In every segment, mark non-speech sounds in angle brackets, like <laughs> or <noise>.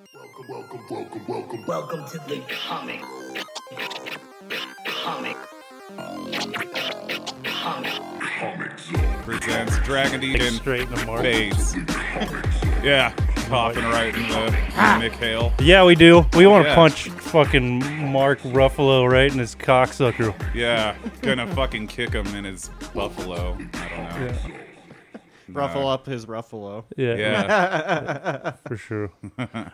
Welcome, welcome, welcome, welcome. Welcome to the comic. Comic. Comic. Comic Zone. presents Dragon Eden Straight in the mark. Face. Yeah, popping right in the ah. Nick Hale. Yeah, we do. We want to Yeah. punch fucking Mark Ruffalo right in his cocksucker. Yeah, gonna fucking kick him in his buffalo. I don't know. Ruffle up his Ruffalo. Yeah, Yeah, <laughs> for sure.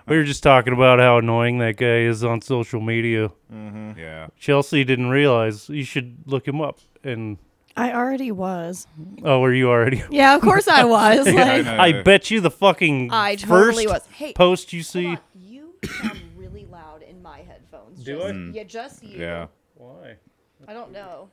we were just talking about how annoying that guy is on social media. Mm-hmm. yeah. Chelsea didn't realize you should look him up. And I already was. oh, were you already? <laughs> Yeah, of course I was. <laughs> I Like, know. I bet you the fucking I first totally was. Hey, post you see. hold on. You sound really loud in my headphones. Do just, I? Yeah, just you. Yeah. Why? I don't know.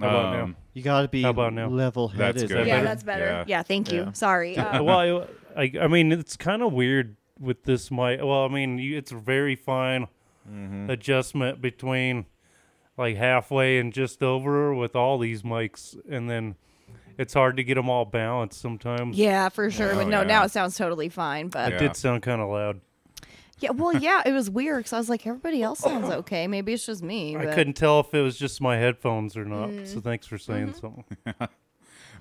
How about now? Um, You gotta be How about now? level headed. That's good. Yeah, better? that's better. Yeah. Yeah, thank you. Yeah. Sorry. Uh, well, I, I mean, it's kind of weird with this mic. Well, I mean, you, it's a very fine Mm-hmm. adjustment between like halfway and just over with all these mics, and then it's hard to get them all balanced sometimes. yeah, for sure. Oh, but no, yeah. now it sounds totally fine. But It Yeah. did sound kind of loud. Yeah, well, yeah, it was weird because I was like, everybody else sounds <laughs> okay. Maybe it's just me. I but- couldn't tell if it was just my headphones or not. Mm. So thanks for saying Mm-hmm. something. <laughs>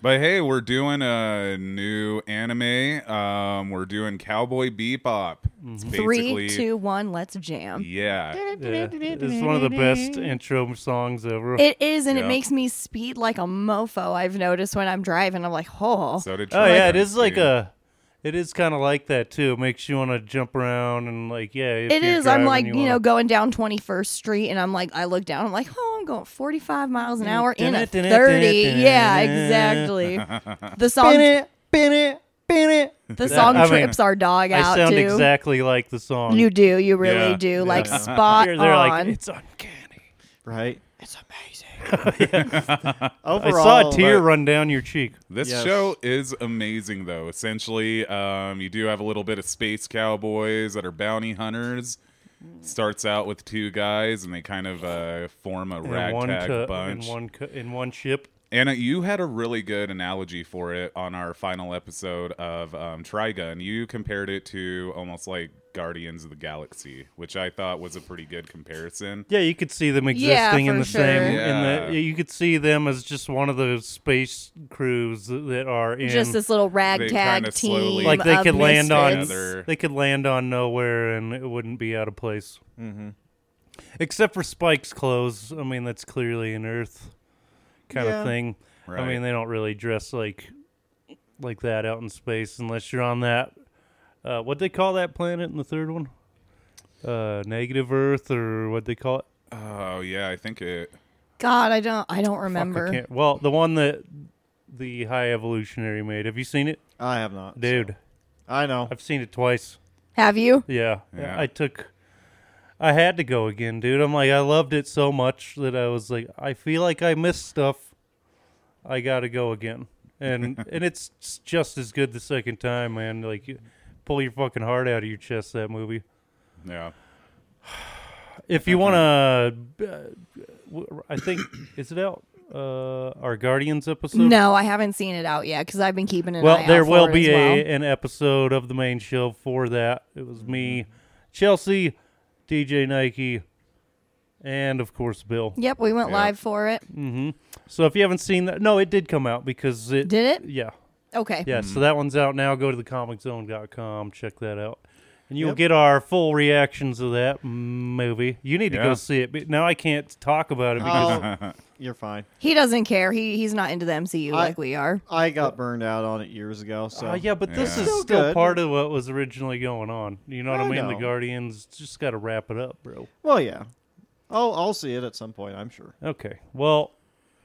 But hey, we're doing a new anime. Um, we're doing Cowboy Bebop. It's Three, basically two, one, let's jam. yeah. Yeah. It's one of the best intro songs ever. It is, and Yeah. it makes me speed like a mofo. I've noticed when I'm driving. I'm like, oh, So did Oh yeah, it Trevor, is like too. a. It is kind of like that too. It makes you want to jump around and like yeah. If It. I'm like, you, wanna- know, going down 21st Street, and I'm like, I look down, I'm like, oh, I'm going 45 miles an hour in a 30. Yeah, exactly. The song, it Bin it, bin it. the song I mean, trips our dog I out sound too. exactly like the song. You do, you really Yeah. do, like Yeah. <laughs> spot they're, they're on. like it's uncanny. Right? It's amazing. Overall, I saw a tear but- run down your cheek. This Yes. show is amazing, though. Essentially, um, you do have a little bit of space cowboys that are bounty hunters. Starts out with two guys, and they kind of uh, form a In one ragtag cu- bunch. in one cu- in one ship. Anna, you had a really good analogy for it on our final episode of um, Trigun. You compared it to almost like Guardians of the Galaxy, which I thought was a pretty good comparison. Yeah, you could see them Yeah, existing in for the same. sure. In Yeah. the, you could see them as just one of those space crews that are in. Just this little ragtag team. like they of could land on misfits. Together. they could land on nowhere and it wouldn't be out of place. Mm-hmm. Except for Spike's clothes. I mean, that's clearly an Earth kind Yeah. of thing. I mean, they don't really dress like like that out in space unless you're on that. Uh, what they call that planet in the third one? Uh, negative Earth or what they call it? Oh yeah, I think it. God, I don't, I don't Fuck, I remember. Well, the one that the High Evolutionary made. Have you seen it, I have not. so- dude? I know. I've seen it twice. Have you? Yeah. Yeah. I took I had to go again, dude. I'm like I loved it so much that I was like I feel like I missed stuff. I got to go again. And <laughs> and it's just as good the second time, man. Like you pull your fucking heart out of your chest that movie. Yeah. <sighs> If you want to uh, w- I think <coughs> is it out uh our Guardians episode? No, I haven't seen it out yet because I've been keeping an well, eye there out will for be it as a well. an episode of the main show for that. It was me, Chelsea, DJ Nike, and of course Bill. Yep, we went Yeah. live for it. Mm-hmm. So if you haven't seen that, no, it did come out because it Did it? Yeah, Okay. yeah. So that one's out now. Go to thecomiczone.com, check that out, and you'll Yep. get our full reactions of that movie. You need to Yeah. go see it. But now I can't talk about it because Oh, <laughs> you're fine. He doesn't care. He he's not into the MCU I- like we are. I got burned out on it years ago. So Uh, yeah, but this Yeah. is Still still good. part of what was originally going on. You know what I, I mean? The know. Guardians just got to wrap it up, bro. Well, yeah. I'll I'll see it at some point. I'm sure. Okay. Well,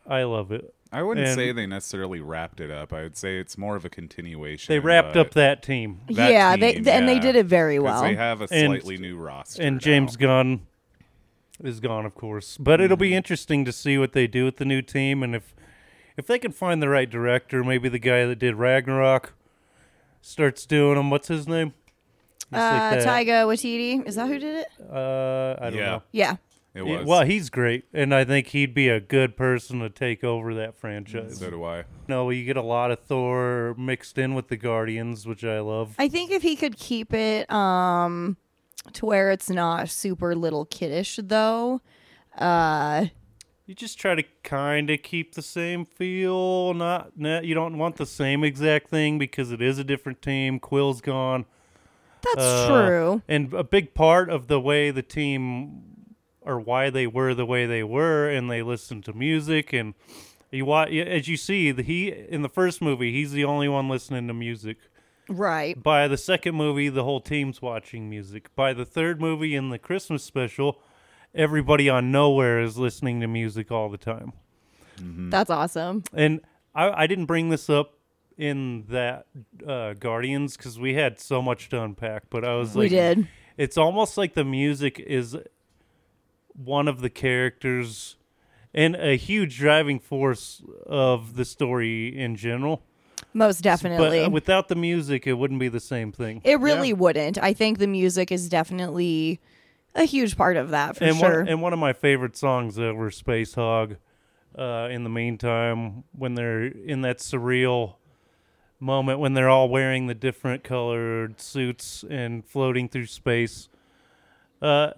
I love it. I wouldn't And- say they necessarily wrapped it up. I would say it's more of a continuation. They wrapped up that team. That yeah, they team, and they did it very well. They have a And- slightly new roster. And now. James Gunn is gone, of course. But it'll Mm-hmm. be interesting to see what they do with the new team and if if they can find the right director, maybe the guy that did Ragnarok starts doing them. What's his name? Just uh, like. Taika Waititi, is that who did it? Uh, I don't Yeah. know. Yeah. It was. well, he's great, and I think he'd be a good person to take over that franchise. so do I. No, you get a lot of Thor mixed in with the Guardians, which I love. I think if he could keep it um to where it's not super little kiddish though. Uh You just try to kind of keep the same feel. Not, not, you don't want the same exact thing because it is a different team. Quill's gone. that's Uh, true. And a big part of the way the team or why they were the way they were and they listened to music and you watch as you see the he in the first movie he's the only one listening to music Right. by the second movie the whole team's watching music by the third movie in the christmas special everybody on nowhere is listening to music all the time That's awesome. and I, I didn't bring this up in that uh, Guardians because we had so much to unpack. But I was like, We did. It's almost like the music is one of the characters and a huge driving force of the story in general. Most definitely. But uh, without the music, it wouldn't be the same thing. it really wouldn't. I think the music is definitely a huge part of that for and sure. one and one of my favorite songs ever, Spacehog. Uh, in the meantime, when they're in that surreal moment when they're all wearing the different colored suits and floating through space, uh,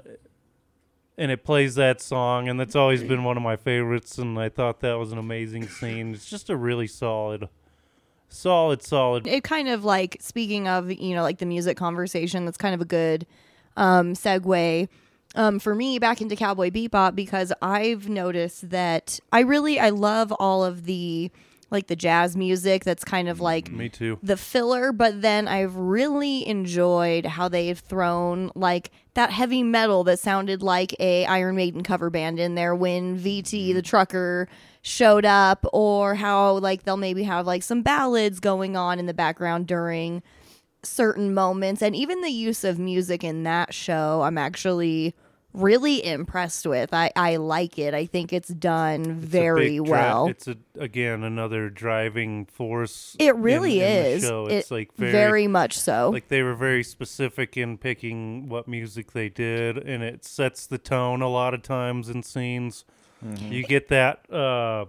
and it plays that song, and that's always been one of my favorites. And I thought that was an amazing scene. It's just a really solid, solid, solid. it kind of like speaking of you know like the music conversation that's kind of a good um segue um for me back into cowboy bebop because i've noticed that i really i love all of the like the jazz music that's kind of mm, like Me too. the filler, but then I've really enjoyed how they've thrown like that heavy metal that sounded like a Iron Maiden cover band in there when VT mm-hmm. the trucker showed up, or how like they'll maybe have like some ballads going on in the background during certain moments, and even the use of music in that show, I'm actually really impressed with. I I like it. I think it's done It's very big dri- well. it's a again another driving force. it in- really in the is. show. It- It's like very, very, much so. like they were very specific in picking what music they did, and it sets the tone a lot of times in scenes. You get that uh,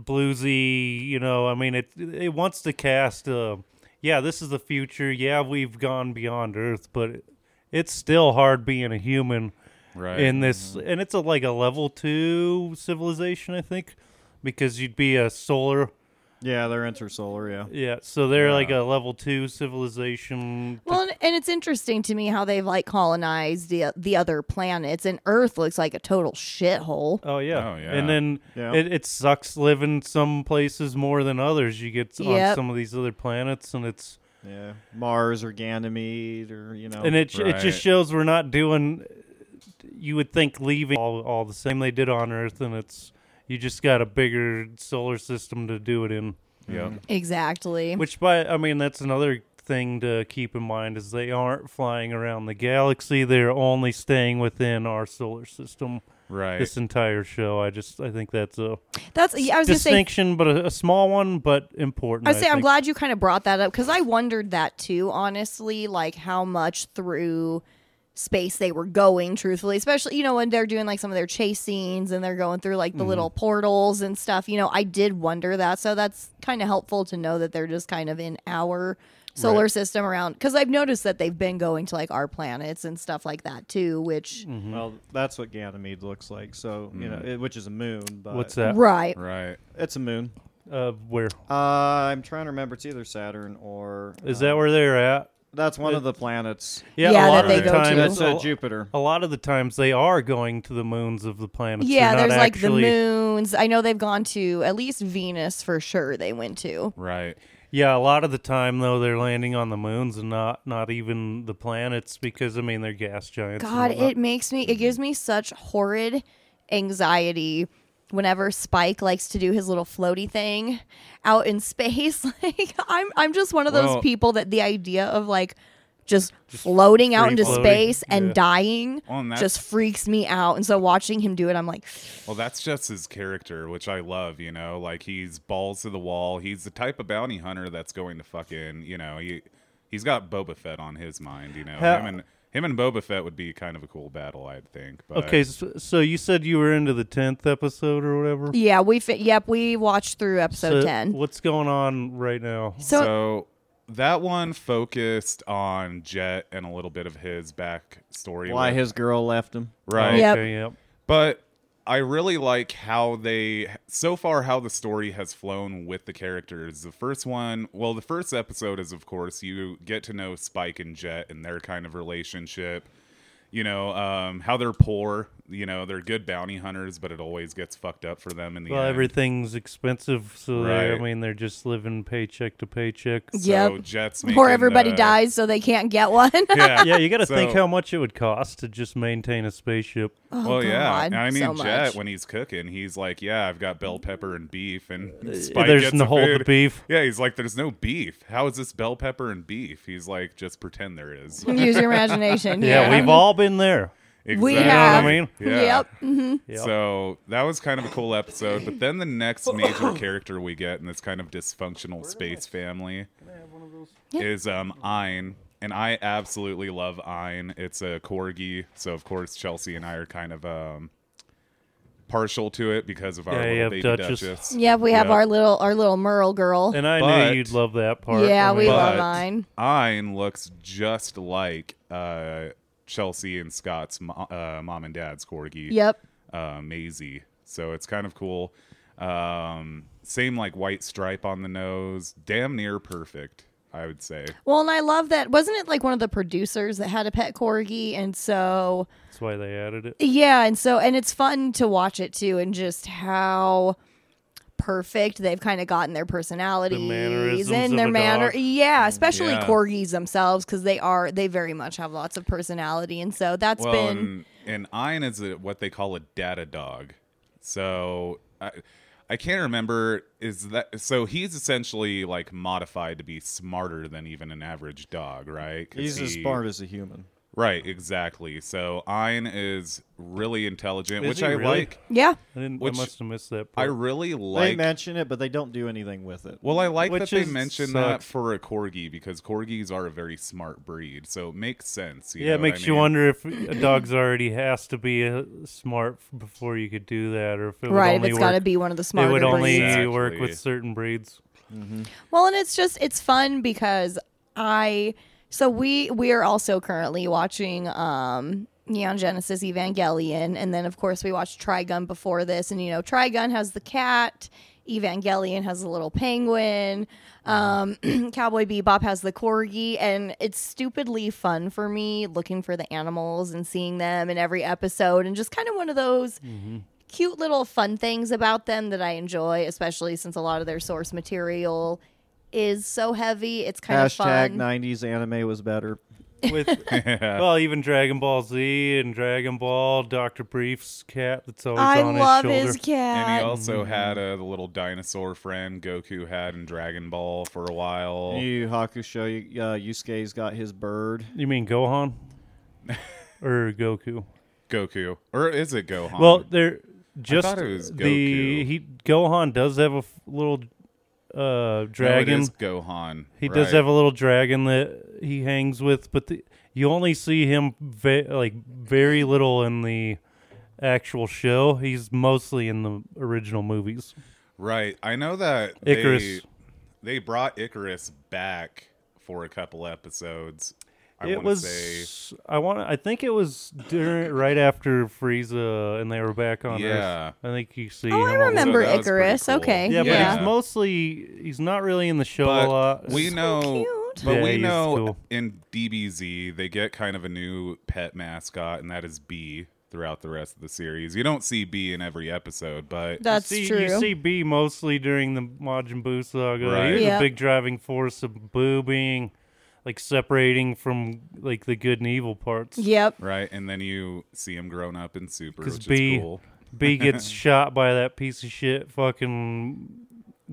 bluesy, you know. I mean, it it wants to cast. Uh, yeah, this is the future. Yeah, we've gone beyond Earth, but it, it's still hard being a human Right. in this mm-hmm. and it's a like a level 2 civilization i think because you'd be a solar Yeah, they're intersolar. Yeah. yeah so they're Yeah. like a level 2 civilization Well, and- and it's interesting to me how they've like colonized the the other planets, and Earth looks like a total shithole. oh yeah Oh, yeah. and then Yeah. it, it sucks living some places more than others you get on some of these other planets and it's Yeah. Mars or Ganymede or you know. and it it just shows we're not doing you would think leaving all, all the same they did on earth and it's you just got a bigger solar system to do it in Yep. Exactly. Which, by I mean, that's another thing to keep in mind is they aren't flying around the galaxy; they're only staying within our solar system. Right. This entire show, I just I think that's a That's yeah. I was gonna say. distinction, but a, a small one, but important. I was say I'm think. glad you kind of brought that up because I wondered that too. Honestly, like how much through space they were going. Truthfully, especially you know when they're doing like some of their chase scenes and they're going through like the mm-hmm. little portals and stuff. You know, I did wonder that. So that's kind of helpful to know that they're just kind of in our solar Right. system around because I've noticed that they've been going to like our planets and stuff like that too. Which Well, that's what Ganymede looks like. So you know, it, which is a moon. But What's that? right. right. It's a moon. Uh, where Uh, I'm trying to remember. It's either Saturn or is uh, that? Where they're at? That's one of the planets. Yeah, a that lot they of the go to. times, That's uh, Jupiter. A lot of the times they are going to the moons of the planets. Yeah, not there's like the moons. I know they've gone to at least Venus for sure. They went to. Right. Yeah, a lot of the time though they're landing on the moons and not not even the planets because I mean they're gas giants. God, it makes me. It gives me such horrid anxiety whenever Spike likes to do his little floaty thing out in <laughs> space. Like I'm, I'm just one of those Well- people that the idea of like just, floating out into floating, space and yeah. dying Well, and just freaks me out. And so watching him do it, I'm like, Well, that's just his character, which I love, you know, like he's balls to the wall. He's the type of bounty hunter that's going to fucking, you know, he he's got Boba Fett on his mind, you know. Ha- him and him and Boba Fett would be kind of a cool battle, I think. But Okay, so, so you said you were into the tenth episode or whatever. Yeah, we fi- yep, we watched through episode So 10. What's going on right now? So, so that one focused on Jet and a little bit of his backstory. Why with- his girl left him? right? Yep. Okay, yep. But I really like how they so far how the story has flown with the characters. The first one, well, the first episode is of course you get to know Spike and Jet and their kind of relationship. You know, um, how they're poor. You know, they're good bounty hunters, but it always gets fucked up for them in the Well, end. everything's expensive, so they, I mean they're just living paycheck to paycheck. So Yep. Jet's or everybody the- dies so they can't get one. <laughs> Yeah, Yeah, you got to think how much it would cost to just maintain a spaceship. oh, well, yeah. And I mean, so Jet much. when he's cooking, he's like, "Yeah, I've got bell pepper and beef." And Uh, Spike There's gets no the whole the beef. Yeah, he's like, "There's no beef. How is this bell pepper and beef?" He's like, "Just pretend there is." Use your imagination. <laughs> Yeah, Yeah, we've all been there. We have. You know what I mean? Yeah. Yep. Yep. So that was kind of a cool episode. But then the next <laughs> major character we get in this kind of dysfunctional space family Yeah. is um Ein. And I absolutely love Ein. It's a corgi, so of course Chelsea and I are kind of um partial to it because of our Yeah, little baby Duchess. Duchess. Yeah, we have Yep. our little our little Merle girl. And I But- knew you'd love that part. yeah, I we mean, love But mine. Ein looks just like uh, Chelsea and Scott's mo- uh, mom and dad's corgi. Yep. uh, Maisie. So it's kind of cool. Um, same like white stripe on the nose, damn near perfect, I would say. Well, and I love that. Wasn't it like one of the producers that had a pet corgi? And so, That's why they added it. yeah, and so, and it's fun to watch it too, and just how perfect they've kind of gotten their personalities mannerisms and of their a manner. dog. Yeah, especially Yeah. corgis themselves because they are they very much have lots of personality, and so that's well, been and, and Ein is a, what they call a data dog. So I, I can't remember is that so he's essentially like modified to be smarter than even an average dog, right? He's as smart as a human. Right, exactly. So Ein is really intelligent, Is which he I really? like. yeah. I, didn't, Which- I must have missed that I part. really They like mention it, but they don't do anything with it. Well, I like Which that they is- mention that sucks. for a corgi because corgis are a very smart breed, so it makes sense. you yeah, know it what makes I you mean? wonder if a dog's already has to be uh, smart f- before you could do that, or if it would Right, if only it's work, got to be one of the smart. it smarter would only breeds. work with certain breeds. Well, and it's just it's fun because I so we we are also currently watching um Neon Genesis Evangelion. And then of course we watched Trigun before this. And you know Trigun has the cat, Evangelion has the little penguin, um <clears throat> Cowboy Bebop has the corgi. And it's stupidly fun for me looking for the animals and seeing them in every episode. And just kind of one of those cute little fun things about them that I enjoy, especially since a lot of their source material is so heavy. It's kind Hashtag of fun. 90s anime was better. With <laughs> well, even Dragon Ball Z and Dragon Ball, Doctor Brief's cat that's always I on love his shoulder. his cat. And he also had uh, the little dinosaur friend Goku had in Dragon Ball for a while. Yu Hakusho, uh, Yusuke's got his bird. You mean Gohan <laughs> or Goku? Goku, or is it Gohan? Well, there just thought it was the he Gohan does have a f- little uh dragon. is Gohan. he does have a little dragon that he hangs with, but the, you only see him ve- like very little in the actual show. He's mostly in the original movies. right. I know that Icarus. They, they brought Icarus back for a couple episodes. I it was say, I want I think it was during right after Frieza and they were back on Yeah. Earth. I think you see oh, I him a remember that was pretty Icarus. cool. Okay, Yeah, yeah. but he's mostly he's not really in the show a lot. we know, cute. but Yeah, we he's know cool. in DBZ they get kind of a new pet mascot, and that is Bee. Throughout the rest of the series, you don't see Bee in every episode, but That's see, true. You see Bee mostly during the Majin Buu saga. Right. He was Yep. a big driving force of Buu being like separating from like the good and evil parts. Yep. right, and then you see him grown up in Super, 'Cause which B- is cool. Bee gets <laughs> shot by that piece of shit fucking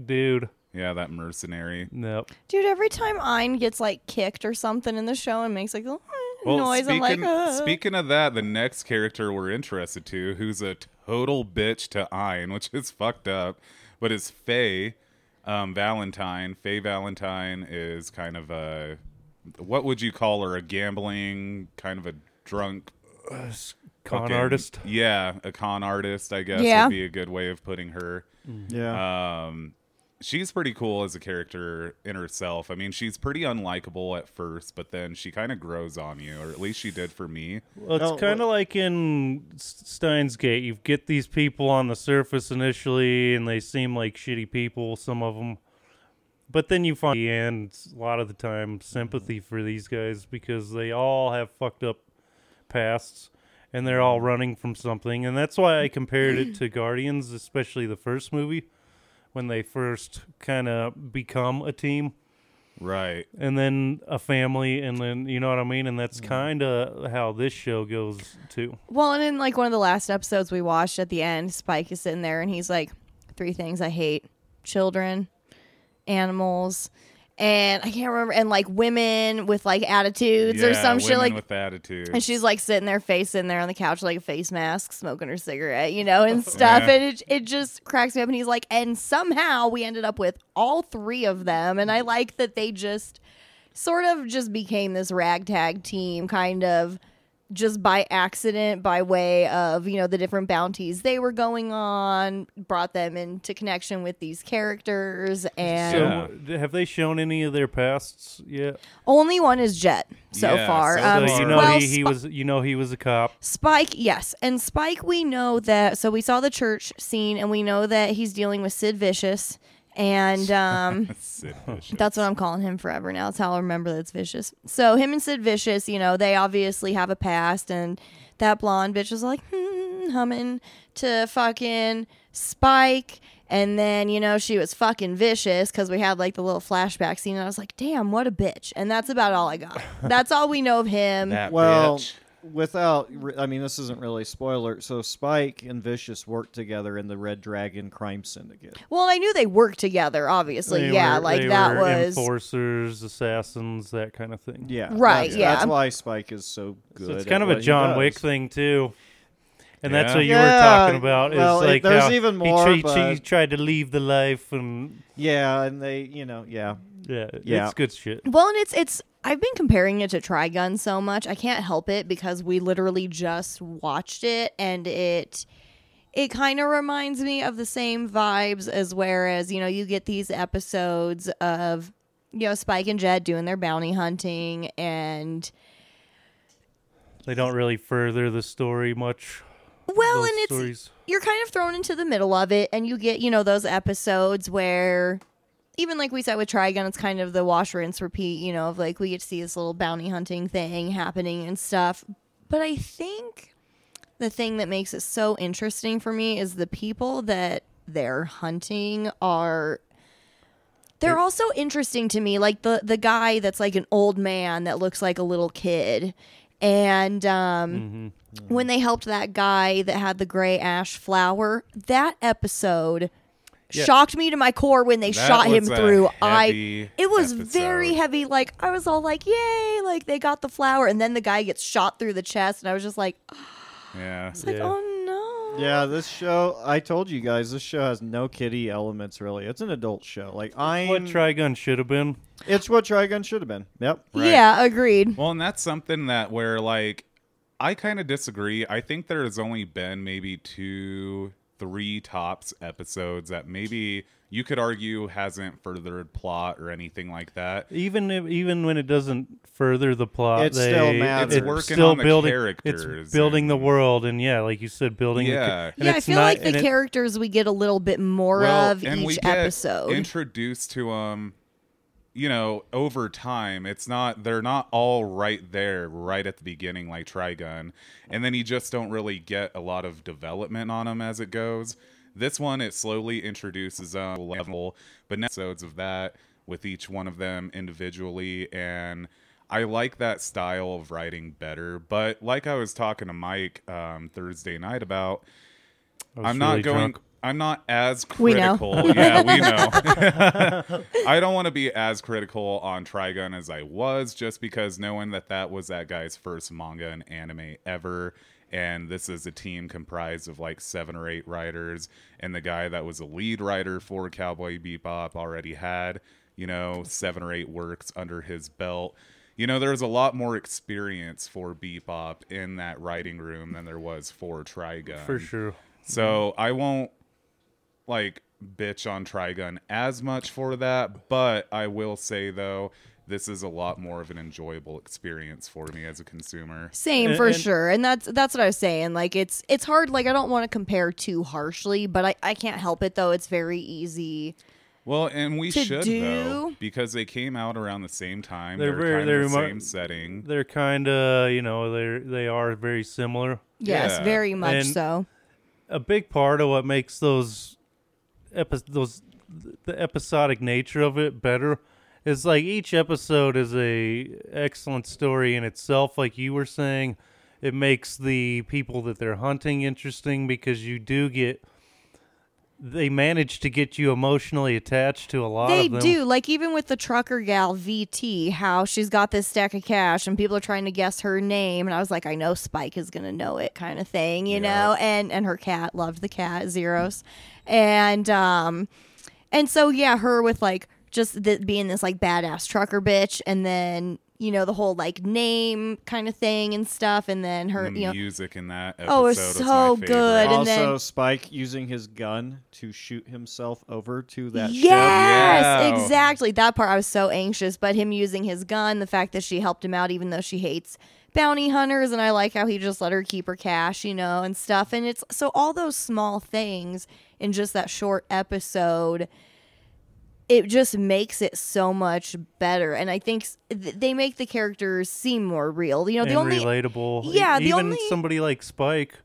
dude. Yeah, that mercenary. Nope. Dude, every time Ein gets like kicked or something in the show and makes like a Well, noise, I'm speaking, like, uh. speaking of that, the next character we're interested to, who's a total bitch to Ein, which is fucked up, but is Faye um, Valentine. Faye Valentine is kind of a what would you call her? A gambling kind of a drunk Con fucking- artist. Yeah, a con artist. I guess Yeah. would be a good way of putting her. Yeah. Um, she's pretty cool as a character in herself. I mean, she's pretty unlikable at first, but then she kind of grows on you, or at least she did for me. Well, No, it's kind of like in S- Steins Gate. You get these people on the surface initially, and they seem like shitty people, some of them. But then you find, and a lot of the time, sympathy for these guys because they all have fucked up pasts, and they're all running from something. And that's why I compared it to <clears throat> Guardians, especially the first movie, when they first kind of become a team Right. and then a family, and then you know what I mean. And that's mm-hmm. kind of how this show goes too. Well, and in like one of the last episodes we watched at the end, Spike is sitting there and he's like, three things I hate children, animals, and I can't remember, and like women with like attitudes or Yeah, some shit like. with attitude. and she's like sitting there, face in there on the couch, like a face mask, smoking her cigarette, you know, and <laughs> stuff. Yeah. And it, it just cracks me up. And he's like, and somehow we ended up with all three of them. And I like that they just sort of just became this ragtag team, kind of just by accident, by way of, you know, the different bounties they were going on, brought them into connection with these characters. And So, have they shown any of their pasts yet? only one is Jet so Yeah, far. so Um. So you know well, he, he Sp- was you know he was a cop. Spike, yes. And Spike, we know that. So we saw the church scene, and we know that he's dealing with Sid Vicious. And <laughs> um, that's what I'm calling him forever now. That's how I remember that it's Vicious. So him and Sid Vicious, you know, they obviously have a past. And that blonde bitch was like, hmm, humming to fucking Spike. And then, you know, she was fucking vicious because we had like the little flashback scene. And I was like, damn, what a bitch. And that's about all I got. <laughs> that's all we know of him. that Well, bitch. Without, I mean, this isn't really spoiler. So Spike and Vicious worked together in the Red Dragon crime syndicate. Well, I knew they worked together, obviously. They yeah, were- like they that were was. enforcers, assassins, that kind of thing. Yeah, Right, That's, yeah. That's why Spike is so good. So it's kind of a John. Wick thing too. And Yeah. that's what you Yeah, were talking about. Is well, it- like there's how even he more, tra- he but- tried to leave the life, and Yeah, and they, you know, yeah. yeah, Yeah. it's good shit. Well, and it's it's. I've been comparing it to Trigun so much. I can't help it because we literally just watched it, and it it kind of reminds me of the same vibes as whereas you know you get these episodes of you know Spike and Jet doing their bounty hunting and They don't really further the story much. Well, and it's stories. you're kind of thrown into the middle of it and you get you know those episodes where even like we said with trigun it's kind of the wash rinse repeat you know of like we get to see this little bounty hunting thing happening and stuff but i think the thing that makes it so interesting for me is the people that they're hunting are they're also interesting to me like the the guy that's like an old man that looks like a little kid and um when they helped that guy that had the gray ash flower that episode shocked me to my core when they That shot him through i it was very heavy like i was all like yay like they got the flower and then the guy gets shot through the chest and i was just like, <gasps> Yeah. like Yeah. oh no Yeah, this show, I told you guys, this show has no kiddie elements really. It's an adult show. Like, I'm. What Trigun should have been. It's what Trigun should have been. Yep. Right. yeah agreed Well, and that's something that where like I kind of disagree. I think there has only been maybe two, three tops episodes that maybe you could argue hasn't furthered plot or anything like that. Even if, even when it doesn't further the plot, It they, still matters. It's it's working still on the building, characters It's building the world, and yeah, like you said, building. the, Yeah. cha- and yeah i it's feel not- like the and it- characters we get a little bit more Well, of and we each get episode introduced to them you know over time it's not they're not all right there right at the beginning like trigun and then you just don't really get a lot of development on them as it goes this one it slowly introduces a level but episodes of that with each one of them individually and i like that style of writing better but like i was talking to mike um, thursday night about was I'm not really going. drunk. I'm not as critical. We know. critical. <laughs> yeah, we know. <laughs> I don't want to be as critical on Trigun as I was, just because knowing that that was that guy's first manga and anime ever, and this is a team comprised of like seven or eight writers, and the guy that was a lead writer for Cowboy Bebop already had, you know, seven or eight works under his belt. you know, there was a lot more experience for Bebop in that writing room than there was for Trigun. for sure. So I won't like bitch on Trigun as much for that, but I will say though, this is a lot more of an enjoyable experience for me as a consumer. Same And- for and- sure, and that's that's what I was saying. Like it's it's hard. Like I don't want to compare too harshly, but I I can't help it though. It's very easy. Well, and we should do- though because they came out around the same time. They're They're, very- kind they're of the remo- same setting. They're kind of, you know, they're they are very similar. Yes, Yeah. very much And- so. a big part of what makes those epi- those the episodic nature of it better. It's like each episode is a excellent story in itself like you were saying. It makes the people that they're hunting interesting because you do get they manage to get you emotionally attached to a lot They of them do. Like even with the trucker gal VT, how she's got this stack of cash and people are trying to guess her name and I was like, I know Spike is gonna know it kind of thing, you know? And and her cat loved the cat, Zeros. And um and so yeah, her with like just th- being this like badass trucker bitch and then you know the whole like name kind of thing and stuff and then her the you know music in that oh, episode Oh, it's was so my favorite. good. And also, then- Spike using his gun to shoot himself over to that ship. Yes, Yeah. exactly. That part I was so anxious, but him using his gun, the fact that she helped him out even though she hates bounty hunters and I like how he just let her keep her cash, you know, and stuff. And it's so all those small things in just that short episode it just makes it so much better and I think th- they make the characters seem more real. You know, the and only relatable. E- Yeah, the even only- somebody like Spike,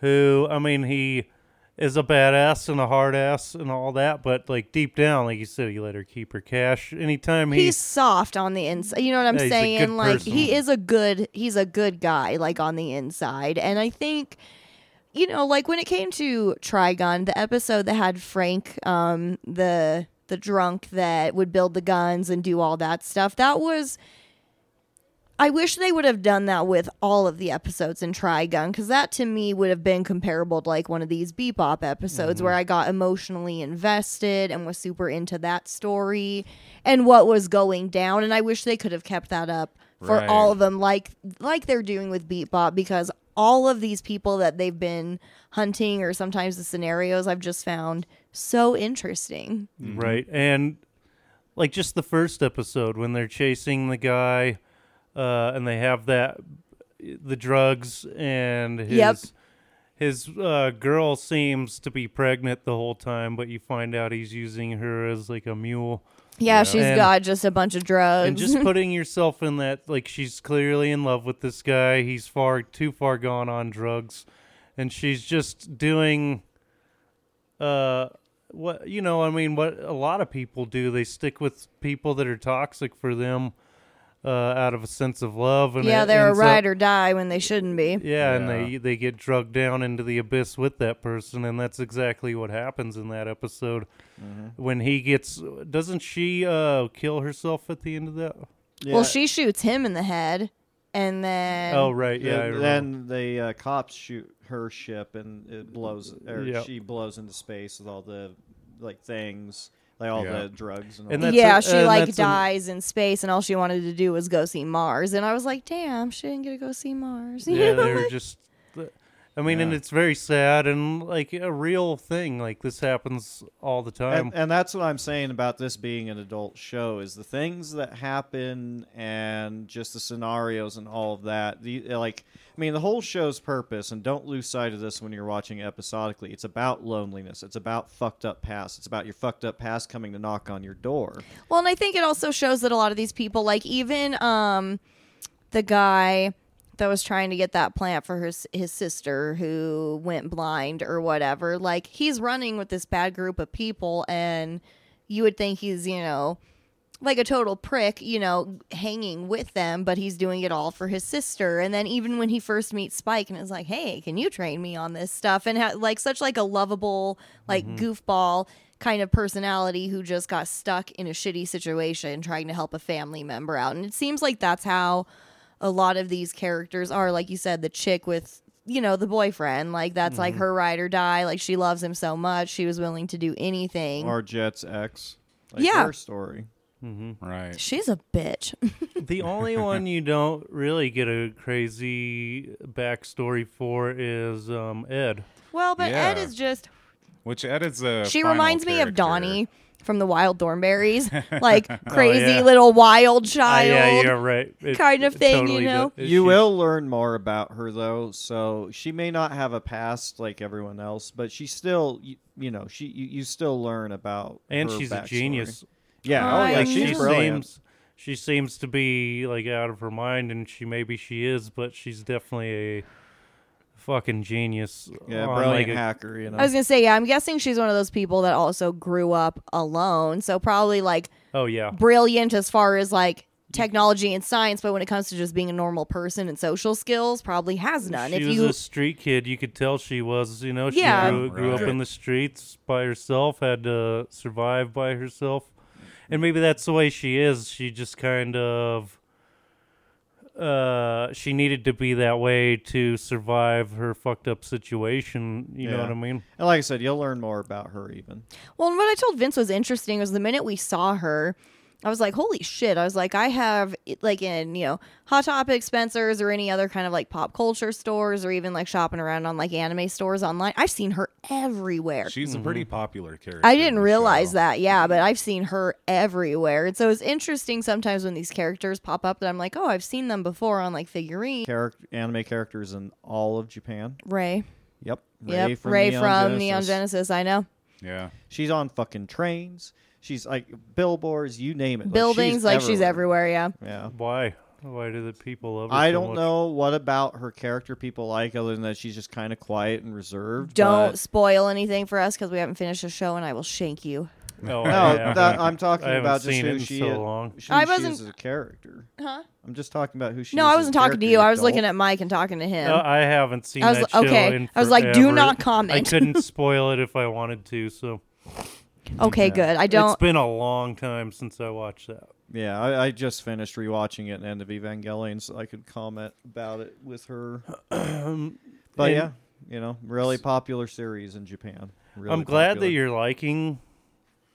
who I mean, he is a badass and a hard ass and all that, but like deep down, like you said, he let her keep her cash. Anytime he, he's soft on the inside. You know what I'm Yeah, saying? Like person. he is a good he's a good guy like on the inside. And I think you know, like when it came to Trigun, the episode that had Frank um the the drunk that would build the guns and do all that stuff, that was I wish they would have done that with all of the episodes in Trigun because that to me would have been comparable to like one of these Bebop episodes where mm-hmm. I got emotionally invested and was super into that story and what was going down. And I wish they could have kept that up for Right. all of them, like like they're doing with Bebop, because all of these people that they've been hunting or sometimes the scenarios I've just found so interesting. right, and like just the first episode when they're chasing the guy, uh, and they have that the drugs and his. Yep. His uh, girl seems to be pregnant the whole time, but you find out he's using her as like a mule. Yeah, she's And- got just a bunch of drugs. and just <laughs> putting yourself in that like she's clearly in love with this guy he's far too far gone on drugs and she's just doing uh what you know i mean what a lot of people do they stick with people that are toxic for them uh out of a sense of love and yeah, they're a ends up- ride or die when they shouldn't be. yeah, and they they get drugged down into the abyss with that person, and that's exactly what happens in that episode. Mm-hmm. When he gets, doesn't she uh kill herself at the end of that? Well, she shoots him in the head, and then oh right, yeah. I Then, then the uh, cops shoot her ship, and it blows, or Yep. she blows into space with all the like things, like all Yeah. the drugs and, And all yeah, a- she and like that's an- dies in space, and all she wanted to do was go see Mars. And I was like, damn, she didn't get to go see Mars. You yeah, know, <laughs> they were just. I mean, and it's very sad and like a real thing. Like this happens all the time. and, and that's what I'm saying about this being an adult show is the things that happen and just the scenarios and all of that. The like, I mean, the whole show's purpose, and don't lose sight of this when you're watching it episodically. It's about loneliness. It's about fucked up past. It's about your fucked up past coming to knock on your door. Well, and I think it also shows that a lot of these people, like even um, the guy that was trying to get that plant for his his sister who went blind or whatever, like he's running with this bad group of people, and you would think he's you know like a total prick, you know, hanging with them, but he's doing it all for his sister. And then even when he first meets Spike and is like, "Hey, can you train me on this stuff?" and ha- like such like a lovable, like mm-hmm. goofball kind of personality who just got stuck in a shitty situation trying to help a family member out. And it seems like that's how a lot of these characters are. Like you said, the chick with you know the boyfriend like that's like her ride or die like she loves him so much she was willing to do anything Or Jet's ex. Like Yeah. Her story. Right. She's a bitch. <laughs> The only one you don't really get a crazy backstory for is um, Ed. well, but Ed is just Which Ed is a. she final reminds me of. Donnie from the Wild Thornberrys, <laughs> oh, like crazy yeah. little wild child. yeah, you're right. It- kind of it thing, you know? does- You she- will learn more about her though, so she may not have a past like everyone else, but she still, you, you know, she you, you still learn about. and her she's a genius. Yeah, oh I yeah, she's she brilliant. seems she seems to be like out of her mind, and she maybe she is, but she's definitely a fucking genius. Yeah, on, brilliant like, a- hacker. You know, I was gonna say, yeah, I'm guessing she's one of those people that also grew up alone, so probably like oh yeah, brilliant as far as like technology and science, but when it comes to just being a normal person and social skills, probably has none. she if was you a street kid. You could tell she was. You know, she Yeah. grew, grew up in the streets by herself, had to survive by herself, and maybe that's the way she is. She just kind of. Uh, she needed to be that way to survive her fucked up situation. You know what I mean? and like I said, you'll learn more about her even. Well, and what I told Vince was interesting was the minute we saw her, I was like, holy shit. I was like, I have, like, in, you know, Hot Topic, Spencer's, or any other kind of like pop culture stores, or even like shopping around on like anime stores online. I've seen her everywhere. She's a pretty popular character. Mm-hmm. I didn't realize show. that, yeah, but I've seen her everywhere. And so it's interesting sometimes when these characters pop up that I'm like, oh, I've seen them before on like figurine. Character, anime characters in all of Japan. Rei. Yep, yep. from Rei Neon from Genesis. Neon Genesis. I know. Yeah. She's on fucking trains. She's like billboards, you name it. Like, Buildings, like she's everywhere, yeah. Yeah. Why? Why do the people love her I so don't much? know what about her character people like, other than that she's just kind of quiet and reserved. Don't but- spoil anything for us because we haven't finished the show and I will shank you. No, No, I that, I'm talking I haven't about just seen who in she so is. long. Who I she wasn't- is as a character. Huh? I'm just talking about who she No, is. I as a wasn't talking to character, you. I was looking adult. at Mike and talking to him. No, I haven't seen I was that show okay. in I was like, do forever. not I comment. couldn't <laughs> spoil it if I wanted to, so okay, good. I don't. It's been a long time since I watched that. Yeah, I, I just finished rewatching it at the end of Evangelion, so I could comment about it with her. <clears throat> but And- yeah, you know, really popular series in Japan. Really I'm glad that you're liking,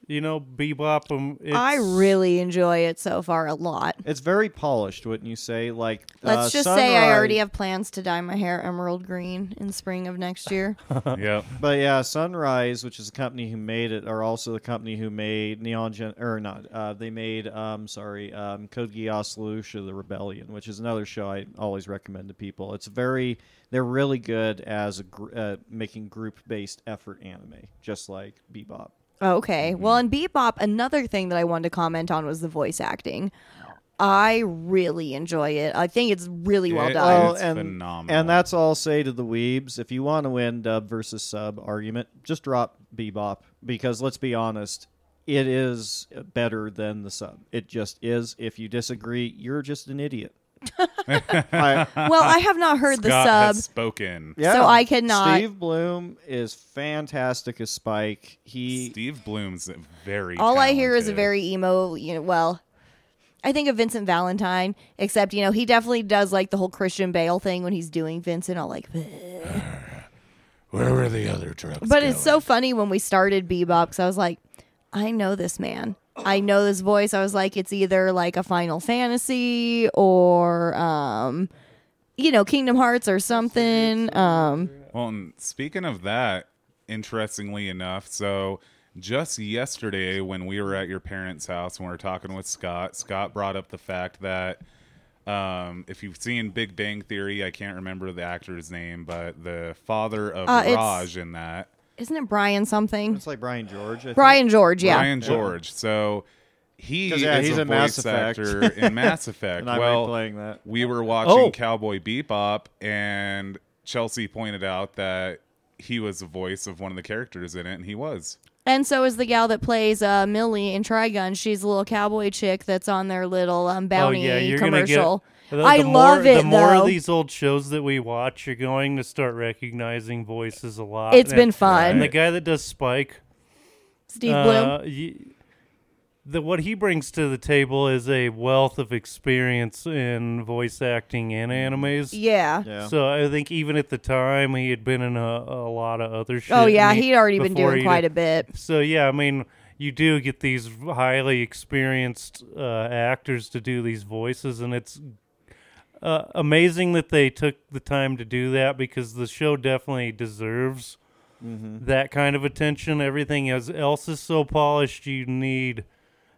you know, Bebop. Um, it's, I really enjoy it so far a lot. It's very polished, wouldn't you say? Like, Let's uh, just say I already have plans to dye my hair emerald green in spring of next year. <laughs> Yep. But yeah, Sunrise, which is the company who made it, are also the company who made Neon Gen, or not? Uh, they made, um, sorry, um, Code Geass Lelouch: The Rebellion, which is another show I always recommend to people. It's very, they're really good as a gr- uh, making group-based effort anime, just like Bebop. Okay. Mm-hmm. Well, in Bebop, another thing that I wanted to comment on was the voice acting. I really enjoy it. I think it's really well It- done. It's and phenomenal. and that's all I'll say to the weebs. If you want to win dub versus sub argument, just drop Bebop because let's be honest, it is better than the sub. It just is. If you disagree, you're just an idiot. I, <laughs> well, I have not heard the sub. has spoken. yeah, So I cannot- Steve Blum is fantastic as Spike. He Steve Blum's very. All I hear is a very emo, you know, well, I think of Vincent Valentine, except, you know, he definitely does like the whole Christian Bale thing when he's doing Vincent. I'll like, Where were the other drugs? but it's so funny when we started Bebop because I was like, I know this man. I know this voice. I was like, it's either like a Final Fantasy or, um, you know, Kingdom Hearts or something. Um, Well, and speaking of that, interestingly enough, so just yesterday when we were at your parents' house and we were talking with Scott, Scott brought up the fact that um, if you've seen Big Bang Theory, I can't remember the actor's name, but the father of Uh, Raj in that, isn't it Brian something? it's like Brian George. I think. Brian George, yeah. Brian George. So he 'Cause, yeah, is he's a in Mass voice Effect. actor <laughs> in Mass Effect. and I'm well, playing that. we were watching Oh. Cowboy Bebop, and Chelsea pointed out that he was the voice of one of the characters in it, and he was. And so is the gal that plays uh, Millie in Trigun. She's a little cowboy chick that's on their little um, bounty oh yeah, you're commercial. gonna get. The, I the love more, it The more though. of these old shows that we watch, you're going to start recognizing voices a lot. It's And- been fun. And the guy that does Spike, Steve uh, Blum. y- the what he brings to the table is a wealth of experience in voice acting and animes. Yeah. Yeah. So I think even at the time he had been in a, a lot of other shit. Oh yeah, and he'd already been doing he- quite a bit. So yeah, I mean, you do get these highly experienced uh, actors to do these voices, and it's uh, amazing that they took the time to do that because the show definitely deserves that kind of attention. Everything else is so polished. You need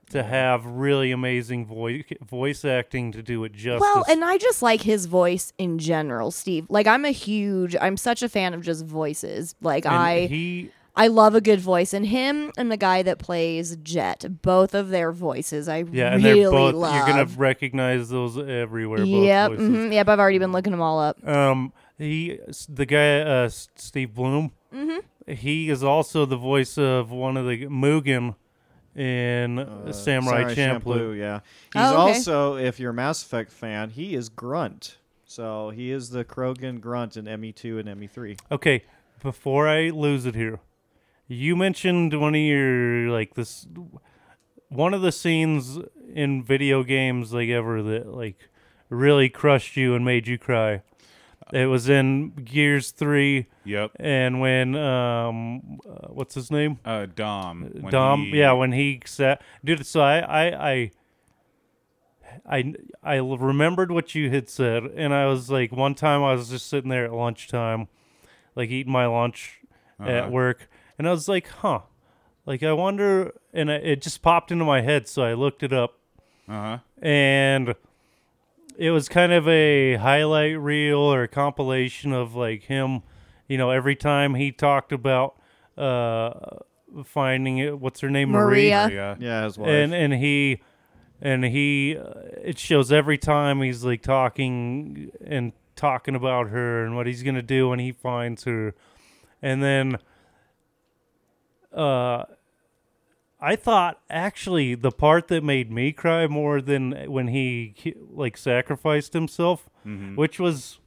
to have really amazing voice voice acting to do it justice. Well, and I just like his voice in general, Steve. Like I'm a huge I'm such a fan of just voices. Like And I he I love a good voice and him and the guy that plays Jet, both of their voices I yeah, and really they're both love. you're gonna recognize those everywhere. Both Yep, voices. mhm, yep, I've already been looking them all up. Um, he, the guy, uh, Steve Blum. Mm-hmm. He is also the voice of one of the Mugen in Uh, Samurai, Samurai Champloo. Yeah, he's Oh, okay. also, if you're a Mass Effect fan, he is Grunt. So he is the Krogan Grunt in ME2 and E ME3. Okay, before I lose it here, you mentioned one of your like this, one of the scenes in video games like ever that like really crushed you and made you cry. It was in Gears Three, Yep. and when um, uh, what's his name? Uh, Dom. when Dom, he- yeah, when he sat, dude. So I, I, I, I, I remembered what you had said, and I was like, one time I was just sitting there at lunchtime, like eating my lunch Uh-huh. at work, and I was like, huh, like I wonder, and I, it just popped into my head, so I looked it up, Uh-huh. and it was kind of a highlight reel or a compilation of like him, you know, every time he talked about uh finding it. What's her name? Marie Maria. Yeah. Yeah, his wife. and and he and he uh, it shows every time he's like talking and talking about her and what he's gonna do when he finds her and then uh i thought actually the part that made me cry more than when he he, like sacrificed himself which was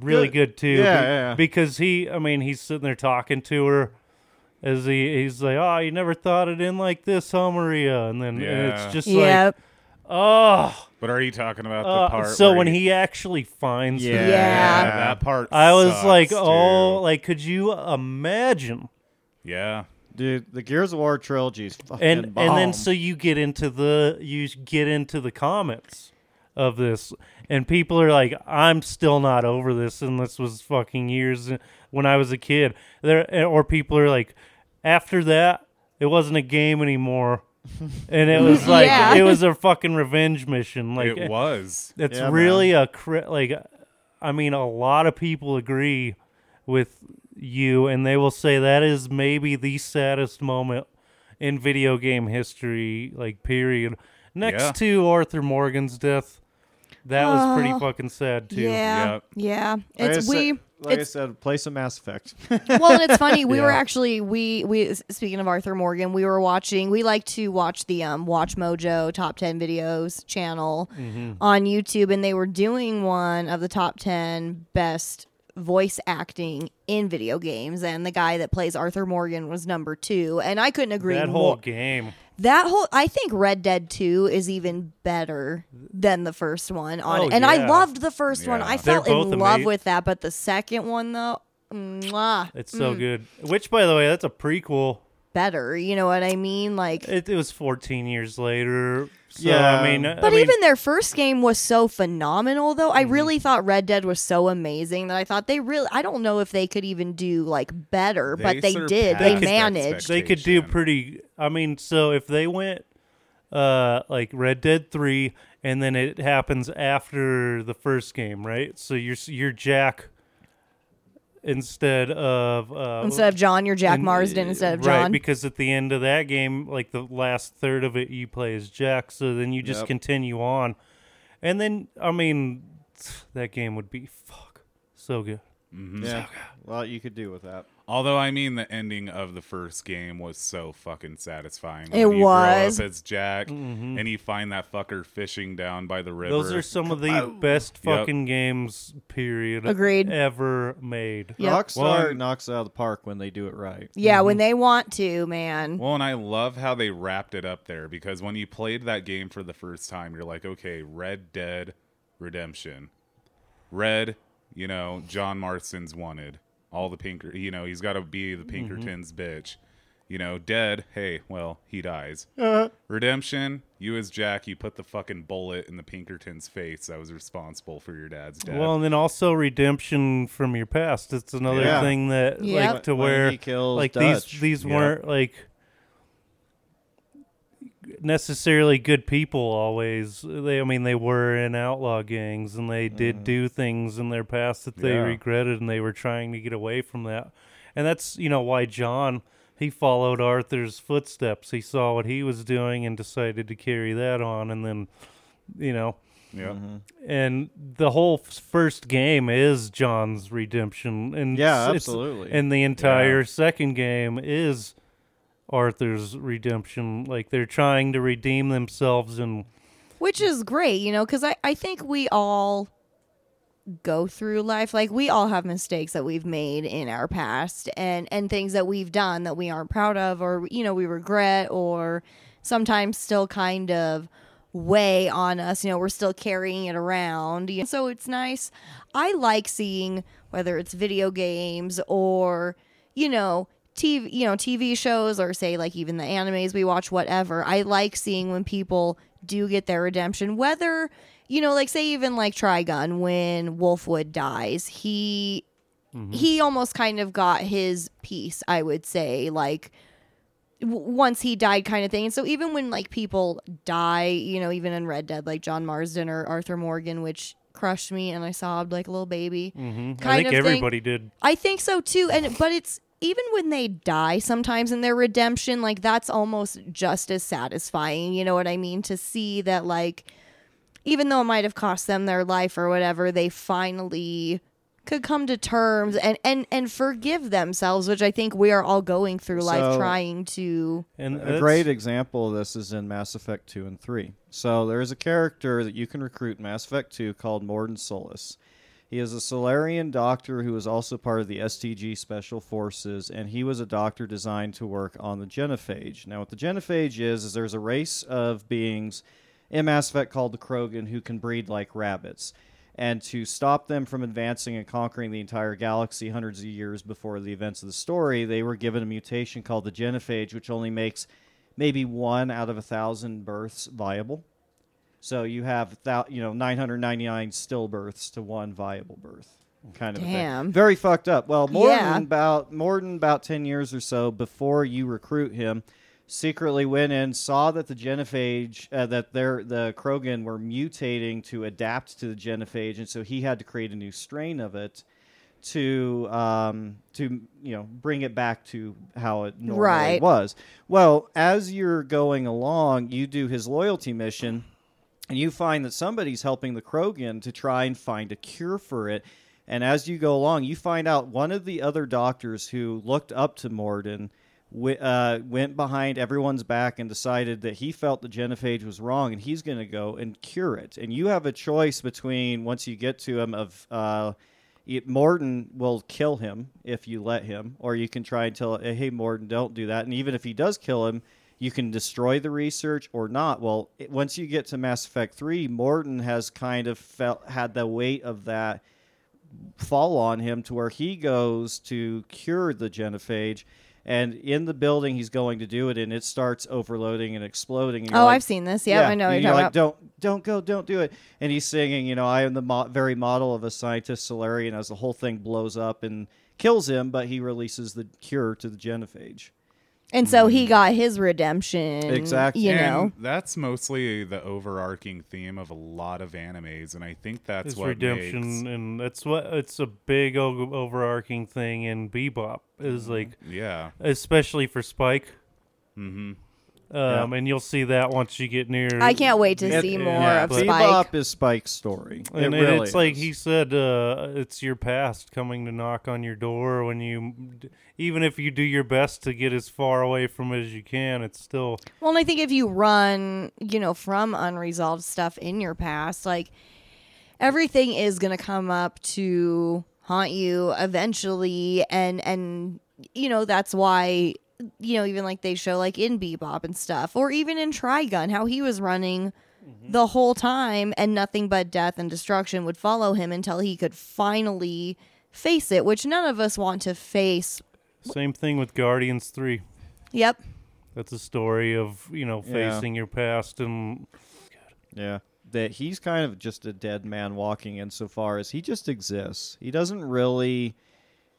really Good. good, too Yeah, be- yeah, yeah. because he i mean he's sitting there talking to her as he he's like, "Oh, you never thought it in like this, huh, Maria?" And then and it's just like, "Oh." But are you talking about Uh, the part so where when he actually finds her, Yeah. Yeah. that part I was sucks, like, dude. "Oh, like could you imagine?" Yeah. Dude, the Gears of War trilogy is fucking And bomb. and then so you get into the you get into the comments of this, and people are like, "I'm still not over this," and this was fucking years when I was a kid. There eh, or people are like, after that, it wasn't a game anymore. <laughs> and it was like Yeah. it was a fucking revenge mission. Like it was. Eh, it's Yeah, really a cri- like I mean a lot of people agree with you and they will say that is maybe the saddest moment in video game history like period next Yeah. to Arthur Morgan's death. That was pretty fucking sad too. Yeah. Yep. Yeah. like I It's said- we like I said, play some Mass Effect. <laughs> well, and it's funny. We were actually we we speaking of Arthur Morgan, we were watching. We like to watch the um Watch Mojo Top Ten Videos channel on YouTube, and they were doing one of the top ten best voice acting in video games, and the guy that plays Arthur Morgan was number two, and I couldn't agree with That more. whole game. That whole I think Red Dead 2 is even better than the first one on Oh, it. And I loved the first one. I They're felt in love with that, but the second one though, mwah, It's so Mm. good. Which by the way, that's a prequel. better. You know what I mean? Like It, it was 14 years later. So Yeah. I mean But I mean, even their first game was so phenomenal though. Mm-hmm. I really thought Red Dead was so amazing that I thought they really I don't know if they could even do like better, but they did. They surpassed managed. they could do pretty i mean so if they went uh like red dead 3 and then it happens after the first game right so you're you're jack instead of uh Instead of John, you're Jack and- Marston instead of John. right John. because at the end of that game like the last third of it you play as jack so then you just Yep. continue on and then i mean that game would be fuck so good yeah, a lot you could do with that. Although I mean, the ending of the first game was so fucking satisfying. It when you grow was. up as Jack, and you find that fucker fishing down by the river. Those are some of the best Yep. fucking games, period. Agreed. Ever made. Yep. Rockstar Well, knocks it out of the park when they do it right. yeah, Mm-hmm. when they want to, man. Well, and I love how they wrapped it up there because when you played that game for the first time, you're like, okay, Red Dead Redemption. Red, you know, John Marston's wanted. All the Pinker, you know, he's got to be the Pinkertons' bitch. You know, dead, hey, well, he dies. Uh-huh. Redemption, you as Jack, you put the fucking bullet in the Pinkerton's face that was responsible for your dad's death. Well, and then also redemption from your past. It's another Yeah. thing that Yep. like to When where he kills like Dutch. these these Yeah. weren't like necessarily good people always. They I mean they were in outlaw gangs and they did mm. do things in their past that they Yeah. regretted and they were trying to get away from that. And that's, you know, why John he followed Arthur's footsteps. He saw what he was doing and decided to carry that on and then you know yeah. Mm-hmm. and the whole f- first game is John's redemption, and Yeah, absolutely. and the entire second game is Arthur's redemption. Like they're trying to redeem themselves, and which is great, you know, because I, I think we all go through life like we all have mistakes that we've made in our past and and things that we've done that we aren't proud of or you know we regret or sometimes still kind of weigh on us you know we're still carrying it around you know? so it's nice i like seeing whether it's video games or you know TV, you know, TV shows or say like even the animes we watch, whatever. I like seeing when people do get their redemption, whether you know, like say even like Trigun when Wolfwood dies, he mm-hmm. he almost kind of got his piece. I would say like w- once he died kind of thing. And so even when like people die, you know, even in Red Dead, like John Marston or Arthur Morgan, which crushed me and I sobbed like a little baby. Mm-hmm. I Kind think of thing. everybody did. I think so too. And but it's even when they die sometimes in their redemption, like that's almost just as satisfying. You know what I mean? To see that like even though it might have cost them their life or whatever, they finally could come to terms and and and forgive themselves, which I think we are all going through life So- trying to And A great example of this is in Mass Effect 2 and 3. So there is a character that you can recruit in Mass Effect 2 called Mordin Solus. He is a Salarian doctor who is also part of the STG Special Forces, and he was a doctor designed to work on the Genophage. Now, what the Genophage is, is there's a race of beings in Mass Effect called the Krogan who can breed like rabbits. And to stop them from advancing and conquering the entire galaxy hundreds of years before the events of the story, they were given a mutation called the Genophage, which only makes maybe one out of a thousand births viable. So you have thou, you know 999 stillbirths to one viable birth, kind of a Damn. thing. Very fucked up. Well, Mordin Yeah. about Mordin about 10 years or so before you recruit him, secretly went in, saw that the genophage uh, that their the Krogan were mutating to adapt to the genophage, and so he had to create a new strain of it to um, to you know bring it back to how it normally Right. was. Well, as you're going along, you do his loyalty mission, and you find that somebody's helping the Krogan to try and find a cure for it. And as you go along, you find out one of the other doctors who looked up to Mordin wi- uh, went behind everyone's back and decided that he felt the genophage was wrong and he's going to go and cure it. And you have a choice between once you get to him of uh, Mordin will kill him if you let him, or you can try and tell, hey, Mordin, don't do that. And even if he does kill him, you can destroy the research or not. Well, it, once you get to Mass Effect 3, Mordin has kind of felt had the weight of that fall on him to where he goes to cure the genophage. And in the building he's going to do it and it starts overloading and exploding. And Oh, like, I've seen this. Yeah, I know you're you're like, about. don't, don't go, don't do it. And he's singing, you know, I am the mo- very model of a scientist Salarian as the whole thing blows up and kills him, but he releases the cure to the genophage. And so he got his redemption. Exactly. You and know. that's mostly the overarching theme of a lot of animes, and I think that's It's what redemption, makes and that's what it's a big o- overarching thing in Bebop is like, yeah. especially for Spike. Mm-hmm. Um, and you'll see that once you get near. I can't wait to It- see more yeah, of Spike. Bebop is Spike's story. And it it- really it's like he said, uh, it's your past coming to knock on your door. When you, even if you do your best to get as far away from it as you can, it's still Well, and I think if you run, you know, from unresolved stuff in your past, like everything is going to come up to haunt you eventually and and you know, that's why you know, even like they show like in Bebop and stuff or even in Trigun how he was running mm-hmm. the whole time and nothing but death and destruction would follow him until he could finally face it, which none of us want to face. same thing with Guardians Three. Yep. That's a story of you know Yeah. facing your past and Yeah. That he's kind of just a dead man walking insofar as he just exists. He doesn't really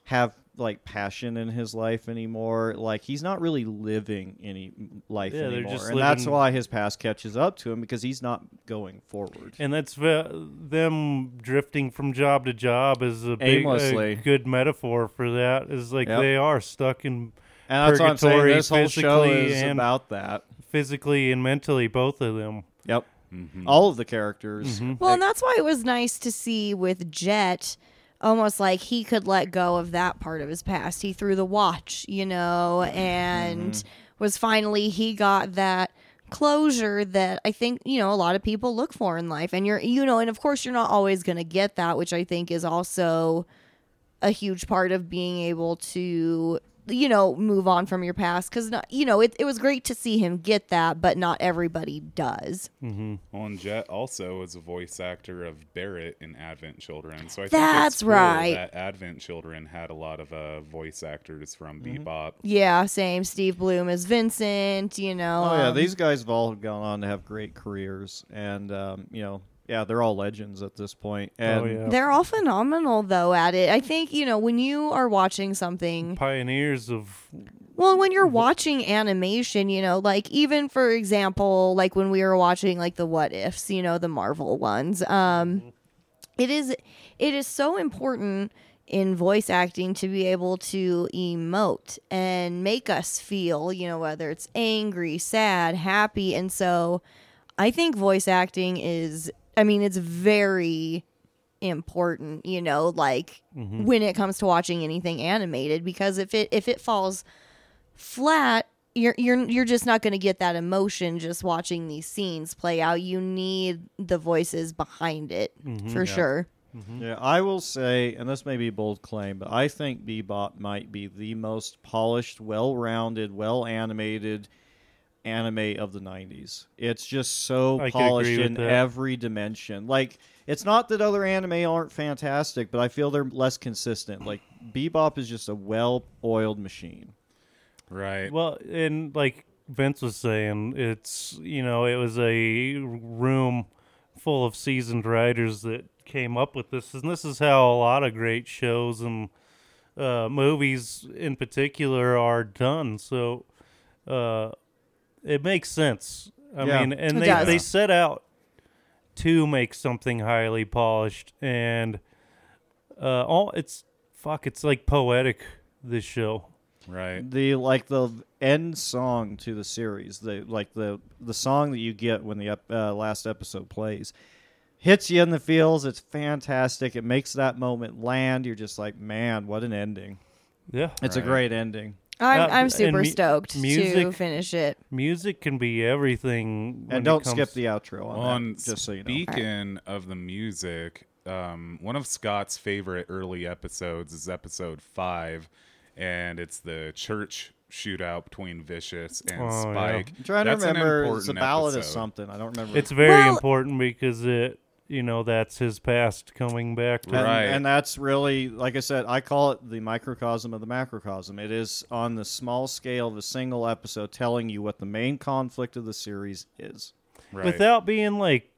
have like passion in his life anymore. Like he's not really living any life Yeah, anymore. just and that's why his past catches up to him because he's not going forward. and that's ve- them drifting from job to job is a big a good metaphor for that. Is like Yep. they are stuck in And that's what I'm saying. purgatory This whole show is and- about that. physically and mentally, both of them. Yep. Mm-hmm. All of the characters. Well, and that's why it was nice to see with Jet almost like he could let go of that part of his past. He threw the watch, you know, mm-hmm. and was finally he got that closure that I think, you know, a lot of people look for in life. And you're you know, and of course you're not always going to get that, which I think is also a huge part of being able to you know move on from your past because you know it, it was great to see him get that but not everybody does Well, and Jet also is a voice actor of Barrett in Advent Children, so I think That's it's cool right. That Advent Children had a lot of uh, voice actors from Mm-hmm. Bebop. Yeah, same. Steve Blum as Vincent, you know. Oh yeah, um, these guys have all gone on to have great careers, and um, you know, yeah, they're all legends at this point. And oh yeah, They're all phenomenal though at it. I think, you know, when you are watching something, pioneers of well, when you're watching animation, you know, like even for example, like when we were watching like the what ifs, you know, the Marvel ones, um it is it is so important in voice acting to be able to emote and make us feel, you know, whether it's angry, sad, happy. And so I think voice acting is, I mean, it's very important, you know, like mm-hmm. when it comes to watching anything animated because if it if it falls flat, you're you're you're just not going to get that emotion just watching these scenes play out. You need the voices behind it mm-hmm. for sure. Mm-hmm. Yeah, I will say, and this may be a bold claim, but I think Bebop might be the most polished, well-rounded, well-animated anime of the '90s. It's just so I polished in that. every dimension. Like, it's not that other anime aren't fantastic, but I feel they're less consistent. Like, Bebop is just a well-oiled machine. Right. Well, and like Vince was saying, it's you know it was a room full of seasoned writers that came up with this, and this is how a lot of great shows and uh, movies in particular are done. So uh, it makes sense. I Yeah. mean, and It they does. they set out to make something highly polished, and uh, all it's fuck, it's like poetic. This show. right. the like the end song to the series the like the the song that you get when the ep- uh, last episode plays hits you in the feels it's fantastic it makes that moment land you're just like man what an ending Yeah. it's a great ending I'm Uh, I'm super mu- stoked to music- finish it. music can be everything. and don't skip the outro on On that just so you know speaking of the music, um, one of Scott's favorite early episodes is episode five, and it's the church shootout between Vicious and Oh, yeah. Spike. i'm trying to That's an remember it's a ballad of episode. something i don't remember It's very Well- important because it, you know, that's his past coming back. To And, Right. and that's really, like I said, I call it the microcosm of the macrocosm. It is on the small scale of a single episode telling you what the main conflict of the series is. Right. without being like,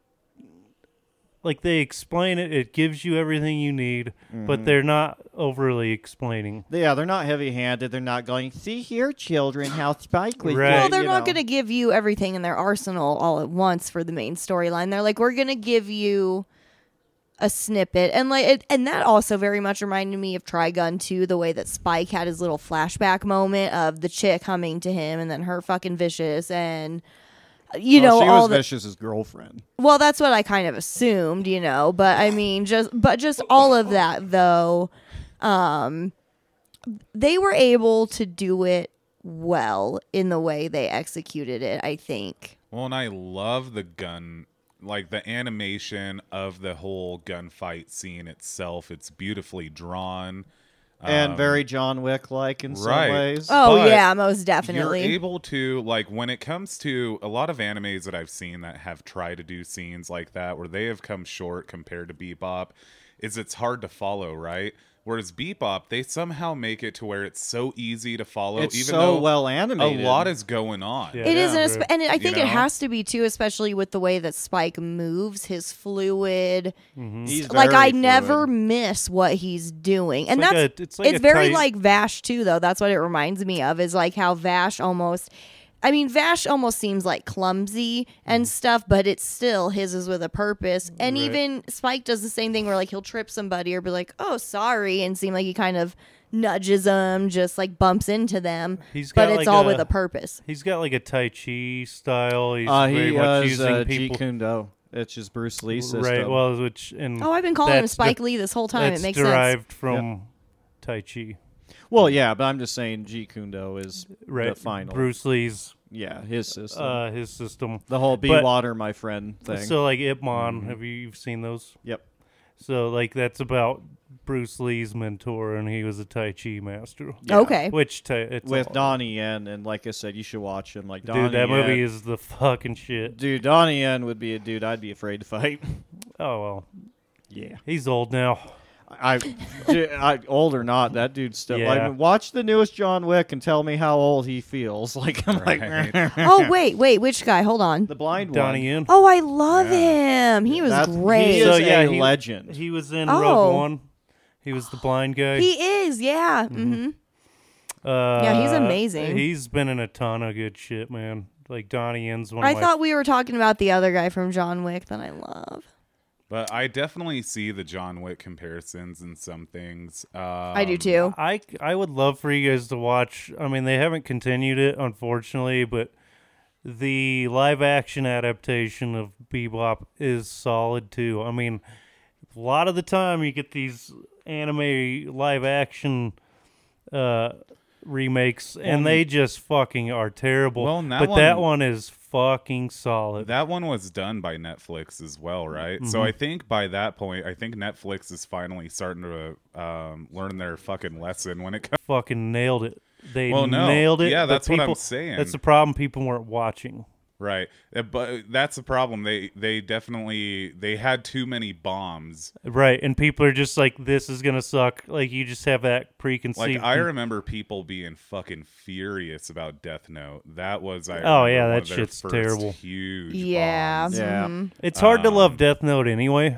like they explain it. It gives you everything you need, Mm-hmm. but they're not overly explaining. Yeah, they're not heavy handed. They're not going, see here, children, how Spike was. Right. Well, they're you not going to give you everything in their arsenal all at once for the main storyline. They're like, we're going to give you a snippet, and like, it, and that also very much reminded me of Trigun too. The way that Spike had his little flashback moment of the chick coming to him, and then her fucking vicious, and you Well, know she all was the Vicious's girlfriend. Well, that's what I kind of assumed, you know, but I mean just but just all of that though um they were able to do it well in the way they executed it, I think. Well, and I love the gun, like the animation of the whole gunfight scene itself. It's beautifully drawn. And Um, very John Wick like in some ways. Oh But yeah, most definitely. You're able to like when it comes to a lot of animes that I've seen that have tried to do scenes like that where they have come short compared to Bebop is it's hard to follow, right? Whereas Bebop, they somehow make it to where it's so easy to follow, It's even so though well a lot is going on. Yeah. It is, Yeah, and, espe- and I think know? it has to be too, especially with the way that Spike moves, his fluid. Mm-hmm. He's like very I never miss what he's doing, and like that's a- it's it's, like a very tight- like Vash too, though. That's what it reminds me of. Is like how Vash almost. I mean, Vash almost seems like clumsy and stuff, but it's still his is with a purpose. And Right. even Spike does the same thing where like he'll trip somebody or be like, "Oh, sorry," and seem like he kind of nudges them, just like bumps into them. He's but got, it's like, all a- with a purpose. He's got like a Tai Chi style. He's Uh, very he much has using uh, people. Jeet Kune Do. It's just Bruce Lee system. right. Well, which and Oh, I've been calling him Spike de- Lee this whole time. That's It makes sense. derived from Tai Chi. Well, yeah, but I'm just saying Jeet Kune Do is Right. the final. Bruce Lee's Yeah, his system. uh, his system. the whole be but- water, my friend thing. So like Ip Man, Mm-hmm. have you you've seen those? yep. So like that's about Bruce Lee's mentor, and he was a Tai Chi master. Okay. Which ta- it's With all- Donnie Yen, and like I said, you should watch him. Like dude, Donnie that movie is the fucking shit. Dude, Donnie Yen would be a dude I'd be afraid to fight. Oh well, yeah. he's old now. I, I old or not, that dude still Yeah. like watch the newest John Wick and tell me how old he feels. <laughs> Like I'm Right. like oh wait, wait, which guy? Hold on. the blind Donnie one. Yen. Oh, I love him. He was That's- great. He is So, a yeah, he- legend. He was in Oh. Rogue One. He was the blind guy. He is, yeah. Mm-hmm. uh, Yeah, he's amazing. He's been in a ton of good shit, man. Like Donnie Yen's one I of my thought we were talking about the other guy from John Wick that I love. But I definitely see the John Wick comparisons in some things. Um, I do too. I I would love for you guys to watch. I mean, they haven't continued it, unfortunately, but the live action adaptation of Bebop is solid too. I mean, a lot of the time you get these anime live action uh, remakes, and they just fucking are terrible. Well, and that but that one- is fucking solid. That one was done by Netflix as well, right? Mm-hmm. So I think by that point, I think Netflix is finally starting to um, learn their fucking lesson when it comes. fucking nailed it. They Well, no. nailed it. Yeah, that's what I'm saying. That's the problem. People weren't watching. Right, Uh, but that's the problem. They they definitely they had too many bombs. Right, and people are just like, "This is gonna suck." Like you just have that preconceived. Like I remember people being fucking furious about Death Note. That was I. Oh, yeah, that shit's terrible. Huge. Yeah. bombs. Yeah. mhm. it's hard to love Um, Death Note anyway,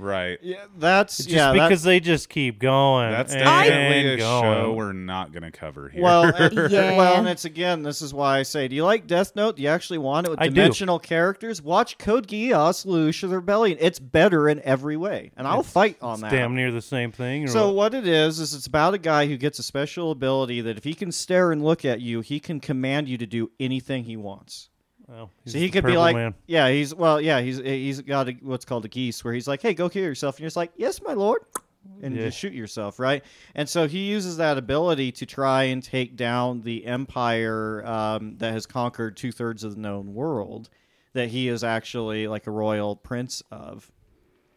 Right. yeah, that's just yeah. that- because they just keep going. That's and definitely a going. show we're not gonna cover here. Well, and, <laughs> uh, <laughs> Yeah. well, and it's again. This is why I say, do you like Death Note? Do you actually want it with I do. dimensional characters? Watch Code Geass: Lelouch of the Rebellion. It's better in every way, and I'll fight on It's that. damn near the same thing. So what? what it is is it's about a guy who gets a special ability that if he can stare and look at you, he can command you to do anything he wants. Well, So he could be like, man. yeah, he's well, yeah, he's he's got a, what's called a Geass, where he's like, hey, go kill yourself, and you're just like, yes, my lord, and you Yeah. just shoot yourself, right? And so he uses that ability to try and take down the empire um, that has conquered two thirds of the known world, that he is actually like a royal prince of,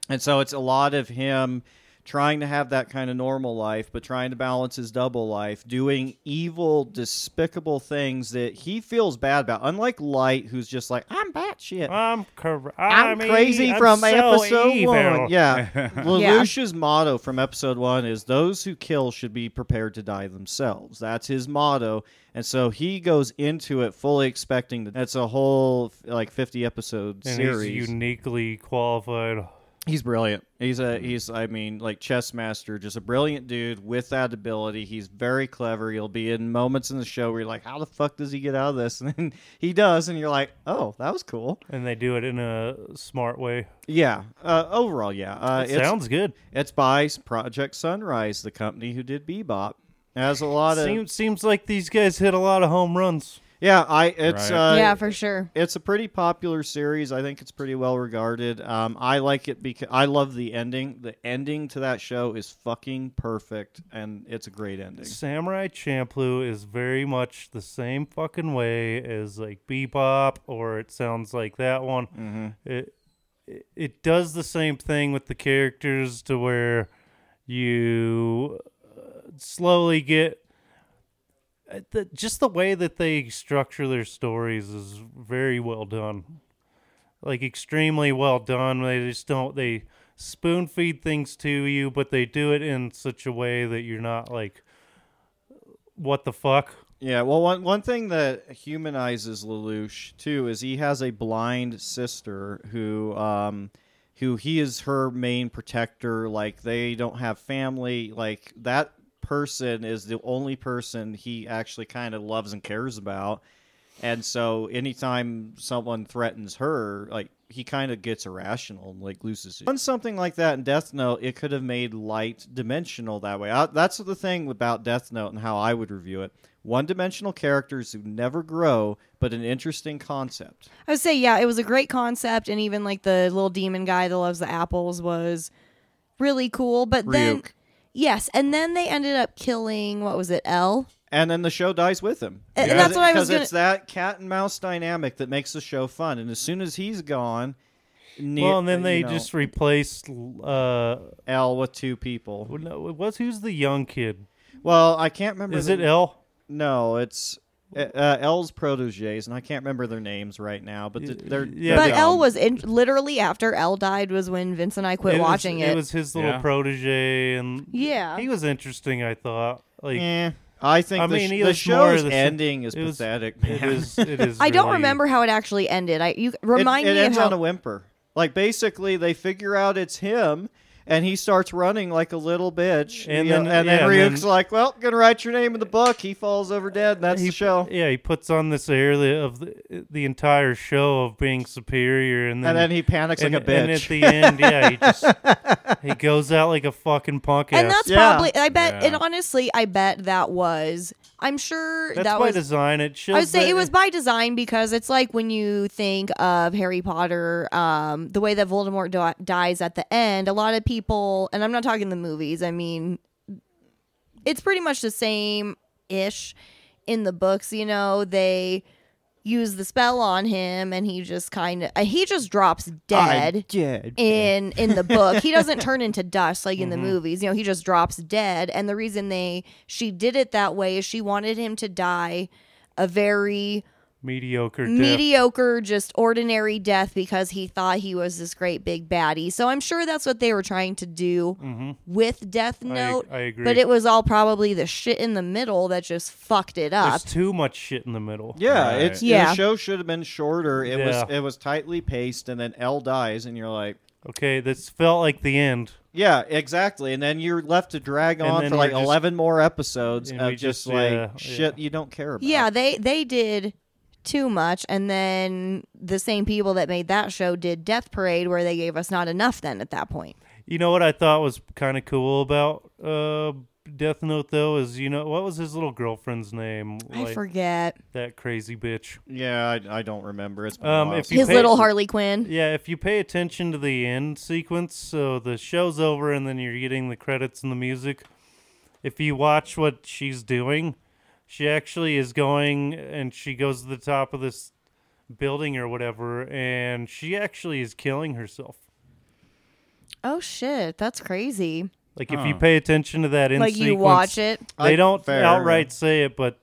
and so it's a lot of him trying to have that kind of normal life, but trying to balance his double life, doing evil, despicable things that he feels bad about. Unlike Light, who's just like, I'm batshit. I'm cor- I'm I crazy I'm from so episode evil. one. <laughs> Yeah. Lelouch's motto from episode one is those who kill should be prepared to die themselves. That's his motto. And so he goes into it fully expecting that that's a whole like 50 episode And series. uniquely qualified. He's brilliant. He's a he's I mean like chess master, just a brilliant dude with that ability. He's very clever. He'll be in moments in the show where you're like, how the fuck does he get out of this? <laughs> And then he does, and you're like, oh, that was cool. And they do it in a smart way. Yeah. Uh, overall, yeah. Uh, It it's, sounds good. it's by Project Sunrise, the company who did Bebop. Has a lot of Seems seems like these guys hit a lot of home runs. Yeah. I it's Right. uh, yeah, for sure. it's a pretty popular series. I think it's pretty well regarded. Um, I like it because I love the ending. The ending to that show is fucking perfect, and it's a great ending. Samurai Champloo is very much the same fucking way as like Bebop, or it sounds like that one. Mm-hmm. It, it it does the same thing with the characters to where you uh, slowly get the, just the way that they structure their stories is very well done like extremely well done they just don't they spoon feed things to you, but they do it in such a way that you're not like, what the fuck? Yeah, well, one one thing that humanizes Lelouch too is he has a blind sister who, um, who he is her main protector. Like they don't have family. Like that person is the only person he actually kind of loves and cares about. And so, anytime someone threatens her, like he kind of gets irrational and like loses it. On something like that in Death Note, it could have made light dimensional that way. I, that's the thing about Death Note and how I would review it. One dimensional characters who never grow, but an interesting concept. I would say, yeah, it was a great concept, and even like the little demon guy that loves the apples was really cool. But then, Ryuk. Yes, and then they ended up killing what was it, L? And then the show dies with him. And- and that's what I was Because gonna- it's that cat and mouse dynamic that makes the show fun. And as soon as he's gone, ne- well, and then they you know, just replaced. Uh, L with two people. no, what's who's the young kid? Well, I can't remember. Is the- it L? No, it's uh, uh, L's proteges, and I can't remember their names right now. But th- they're Yeah, but they're L dumb. was in, literally after L died was when Vince and I quit It was- watching it. It was his little Yeah. protege, and Yeah. he was interesting. I thought. Like, Eh, I think I the, mean, sh- he the was more show's the sa- ending is it was- pathetic. man. is. It is. <laughs> I don't really- remember how it actually ended. I you It- remind it, me ends of how on a whimper. Like basically, they figure out it's him, and he starts running like a little bitch. And you uh, know, then- and then yeah, and Ryuk's then- like, "Well, gonna write your name in the book." He falls over dead, and that's he, the show. Yeah, he puts on this air the- of the, the entire show of being superior, and then and then he panics and, like a bitch. and at the end, yeah, he just <laughs> he goes out like a fucking punk and ass. that's Yeah. probably I bet and honestly I bet that was I'm sure That's that by was design. It shows. I would say it was by design because it's like when you think of Harry Potter, um, the way that Voldemort di- dies at the end. A lot of people, and I'm not talking the movies. I mean, it's pretty much the same ish in the books. You know, they use the spell on him, and he just kind of he just drops dead dead. in in the book he doesn't <laughs> turn into dust like in Mm-hmm. the movies you know he just drops dead and the reason they she did it that way is she wanted him to die a very mediocre. death. mediocre just ordinary death because he thought he was this great big baddie so i'm sure that's what they were trying to do with death Mm-hmm. I- note I agree. but it was all probably the shit in the middle that just fucked it up There's too much shit in the middle. Yeah, Right. it's Yeah. the show should have been shorter. It Yeah. was it was tightly paced, and then L dies, and you're like, Okay, this felt like the end. yeah, exactly. And then you're left to drag And on for like just- eleven more episodes of just, just- like yeah, shit yeah. you don't care about. Yeah, they they did too much, and then the same people that made that show did Death Parade, where they gave us not enough. Then at that point, You know what I thought was kind of cool about uh, Death Note though is you know what was his little girlfriend's name? I Like, forget that crazy bitch. yeah, I, I don't remember. It's Um, if his pay- little Harley Quinn. Yeah, if you pay attention to the end sequence, so the show's over and then you're getting the credits and the music. If you watch what she's doing, she actually is going and she goes to the top of this building or whatever, and she actually is killing herself. Oh shit, that's crazy. Like if you pay attention to that end like you sequence, watch it. they I- don't fair, outright say it, but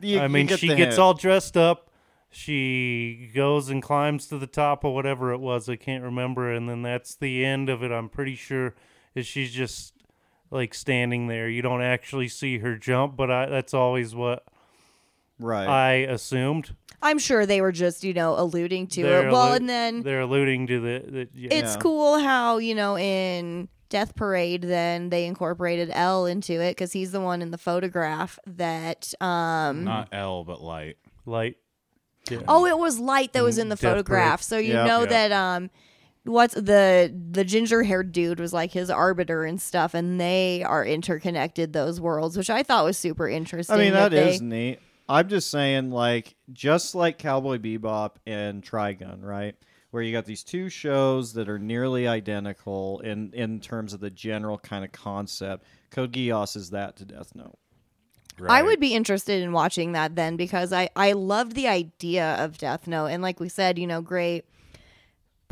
You- I you mean, get she the gets hint. all dressed up. She goes and climbs to the top of whatever it was. I can't remember. And then that's the end of it. I'm pretty sure is she's just like standing there. You don't actually see her jump, but I, that's always what right. I assumed. I'm sure they were just you know alluding to They're it. Well, allu- and then they're alluding to the. the yeah. it's Yeah. cool how you know in Death Parade, then they incorporated L into it because he's the one in the photograph that. um Not L, but light. light. Yeah. Oh, it was light that was in the Death photograph. So you Yeah. know Yeah. that um what's the the ginger haired dude was like his arbiter and stuff and they are interconnected those worlds, which I thought was super interesting. I mean, that they, neat. I'm just saying, like, just like Cowboy Bebop and Trigun, right? Where you got these two shows that are nearly identical in in terms of the general kind of concept. Code Geass is that to Death Note. Right. I would be interested in watching that then because I I loved the idea of Death Note and like we said, you know, great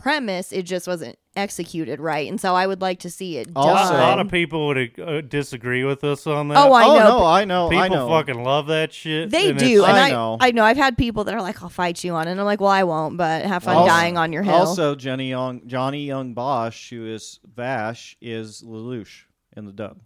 premise. It just wasn't executed right, and so I would like to see it Also- done. a lot of people would uh, disagree with us on that. oh, I oh know. no, I know, people I know. fucking love that shit. They and do, and I I, know. I know. I've had people that are like, "I'll fight you on," it. and I'm like, "Well, I won't, but have fun Also- dying on your hill." Also, Jenny Young, Johnny Yong Bosch, who is Vash, is Lelouch in the dub.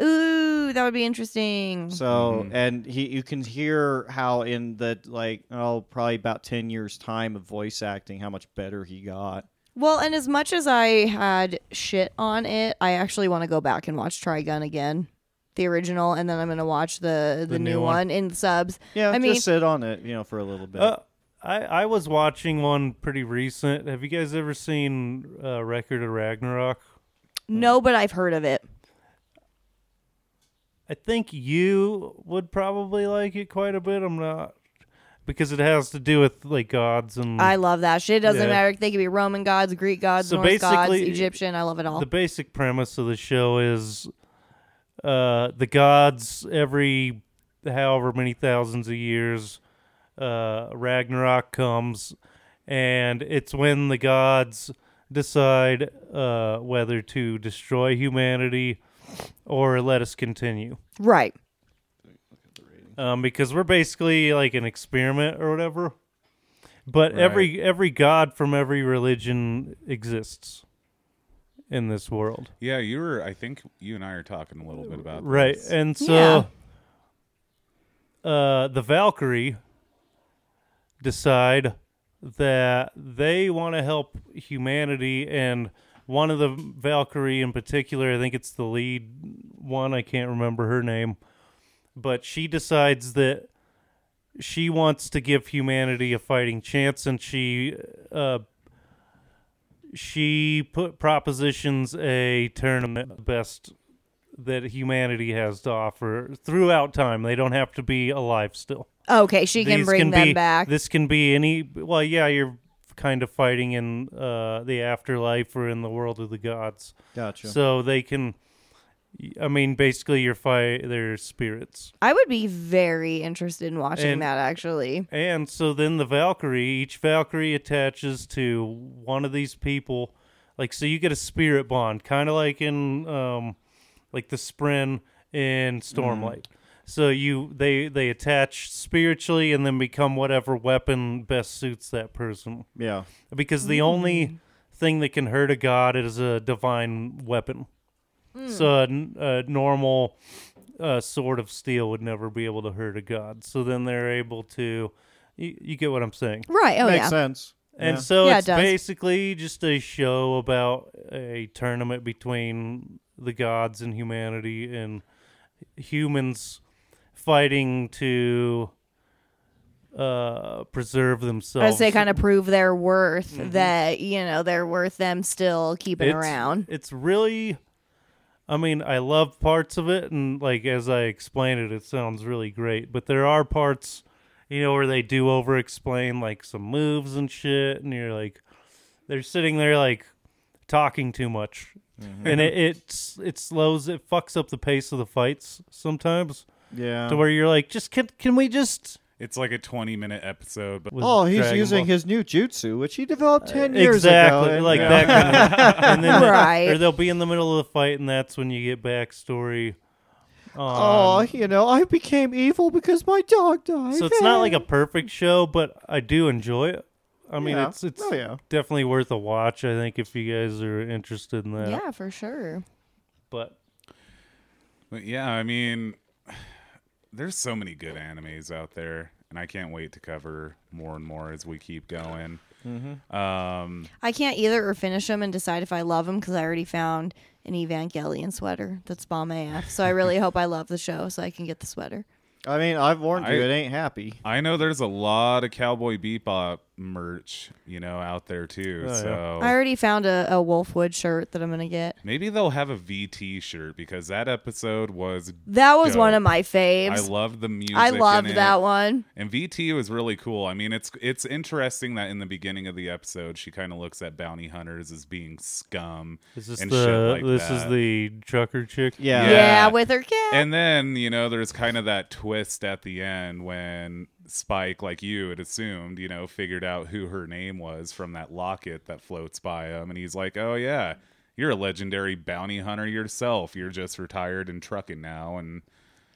Ooh, that would be interesting. So, and he, you can hear how in the like, oh, probably about ten years time of voice acting, how much better he got. Well, and as much as I had shit on it, I actually want to go back and watch Trigun again, the original, and then I'm gonna watch the the, The new, new one. one. in subs. Yeah, I mean, just sit on it, you know, for a little bit. Uh, I I was watching one pretty recent. Have you guys ever seen uh, Record of Ragnarok? no, but I've heard of it. I think you would probably like it quite a bit. I'm not because it has to do with like gods and I love that shit. It doesn't Yeah. matter. They could be Roman gods, Greek gods, So Norse gods, basically, Egyptian. I love it all. the basic premise of the show is uh, the gods every however many thousands of years uh, Ragnarok comes, and it's when the gods decide uh, whether to destroy humanity or let us continue. right. Um, because we're basically like an experiment or whatever. But every every god from every religion exists in this world. Yeah, you were. I think you and I are talking a little bit about Right. this. And so uh the Valkyrie decide that they want to help humanity and one of the Valkyrie in particular, I think it's the lead one, I can't remember her name, but she decides that she wants to give humanity a fighting chance and she uh she put propositions a tournament best that humanity has to offer throughout time. They don't have to be alive still. Okay, she can These bring them be, back. This can be any. Well, yeah, you're kind of fighting in uh, the afterlife or in the world of the gods, gotcha. so they can. I mean, basically, you're fight. They're spirits, I would be very interested in watching And- that. Actually, and so then the Valkyrie. Each Valkyrie attaches to one of these people. Like, so you get a spirit bond, kind of like in, um, like the Spren in Stormlight. So you they they attach spiritually and then become whatever weapon best suits that person. yeah, Because the only thing that can hurt a god is a divine weapon. So a normal uh, sword of steel would never be able to hurt a god. So then they're able to. You, you get what I'm saying? right? Oh yeah. makes yeah. sense. And Yeah. so Yeah, it's does. basically just a show about a tournament between the gods and humanity and humans fighting to uh preserve themselves. As they kind of prove their worth Mm-hmm. that you know they're worth them still keeping it's, around. It's really I mean, I love parts of it and like as I explain it it sounds really great, but there are parts you know where they do over explain like some moves and shit and you're like they're sitting there like talking too much. And it it's it slows it fucks up the pace of the fights sometimes Yeah. to where you're like just can can we just It's like a 20 minute episode, but Oh, he's Dragon using Ball? his new jutsu, which he developed ten years exactly ago. and- like yeah. that kind of, <laughs> and then Right. or they'll be in the middle of the fight and that's when you get backstory Oh, on you know, I became evil because my dog died. so it's not like a <laughs> perfect show but i do enjoy it i mean Yeah. it's it's Oh, yeah. definitely worth a watch i think if you guys are interested in that yeah, for sure. but But yeah, I mean, there's so many good animes out there, and I can't wait to cover more and more as we keep going. Um, I can't either or finish them and decide if I love them because I already found an Evangelion sweater that's bomb AF. So I really hope I love the show so I can get the sweater. I mean, I've warned you, it ain't happy. I know there's a lot of Cowboy Bebop merch, you know, out there too. Oh, yeah. so I already found a, a Wolfwood shirt that I'm gonna get. maybe they'll have a VT shirt because that episode was. That was one of my faves. I faves. loved the music. I in loved it. that one. And VT was really cool. I mean, it's it's interesting that in the beginning of the episode, she kind of looks at bounty hunters as being scum. is this and the shit like this is the trucker chick Yeah. Yeah, Yeah. with her cat. And then you know, there's kind of that twist at the end when Spike, like you had assumed, you know, figured out who her name was from that locket that floats by him, and he's like, "Oh yeah, you're a legendary bounty hunter yourself. You're just retired and trucking now." And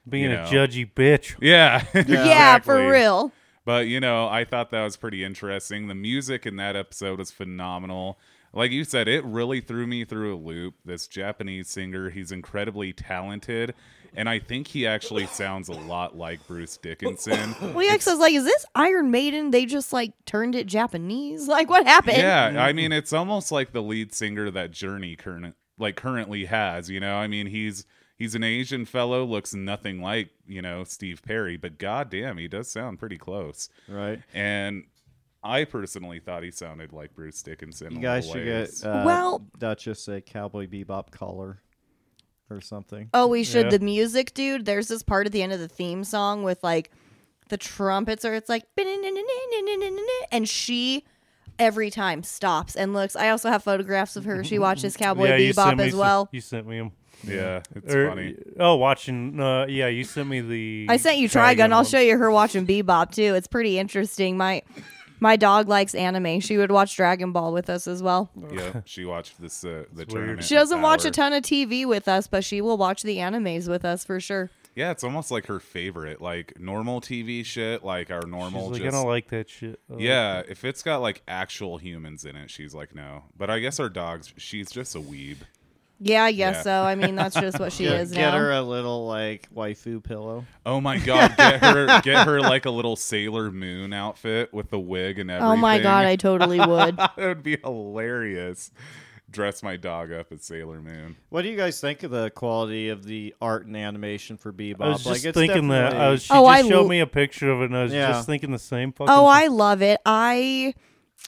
Being you know. a judgy bitch. yeah, <laughs> Yeah, <laughs> for real. But you know, I thought that was pretty interesting. The music in that episode was phenomenal. Like you said, it really threw me through a loop. This Japanese singer, he's incredibly talented, and I think he actually sounds a lot like Bruce Dickinson. <laughs> Well, yeah, 'cause I was like, is this Iron Maiden? They just like turned it Japanese? <laughs> Like, what happened? yeah, I mean, it's almost like the lead singer that Journey current like currently has. You know, I mean, he's he's an Asian fellow, looks nothing like you know Steve Perry, but goddamn, he does sound pretty close. Right. And I personally thought he sounded like Bruce Dickinson. You guys should ways. get uh, Well- Duchess a cowboy bebop collar or something. Oh, we should. Yeah. The music, dude. There's this part at the end of the theme song with like the trumpets, or it's like, <laughs> and she every time stops and looks. I also have photographs of her. She watches <laughs> Cowboy yeah, Bebop me as some- well. <laughs> You sent me them. yeah, it's Or- funny. Oh, watching. Uh, yeah, you sent me the. I sent you Trigun. I'll show you her watching Bebop too. It's pretty interesting. My my dog likes anime. She would watch Dragon Ball with us as well. Yeah, she watched this uh, the weird. tournament. She doesn't watch a hour. ton of TV with us, but she will watch the animes with us for sure. Yeah, it's almost like her favorite, like normal TV shit, like our normal. She's normal. like, I just, don't like that shit. I like yeah, that." if it's got like actual humans in it, she's like no. But I guess our dogs, she's just a weeb. Yeah, I guess Yeah. so. I mean, that's just what <laughs> she Get, is get now. her a little like waifu pillow. Oh my god, get <laughs> her get her like a little Sailor Moon outfit with the wig and everything. oh my god, I totally would. <laughs> that would be hilarious. Dress my dog up as Sailor Moon. What do you guys think of the quality of the art and animation for Bebop? I was just like, it's thinking that. I definitely- was. She Oh, just I showed l- me a picture of it, and I was Yeah. just thinking the same fucking. Oh, thing. I love it. I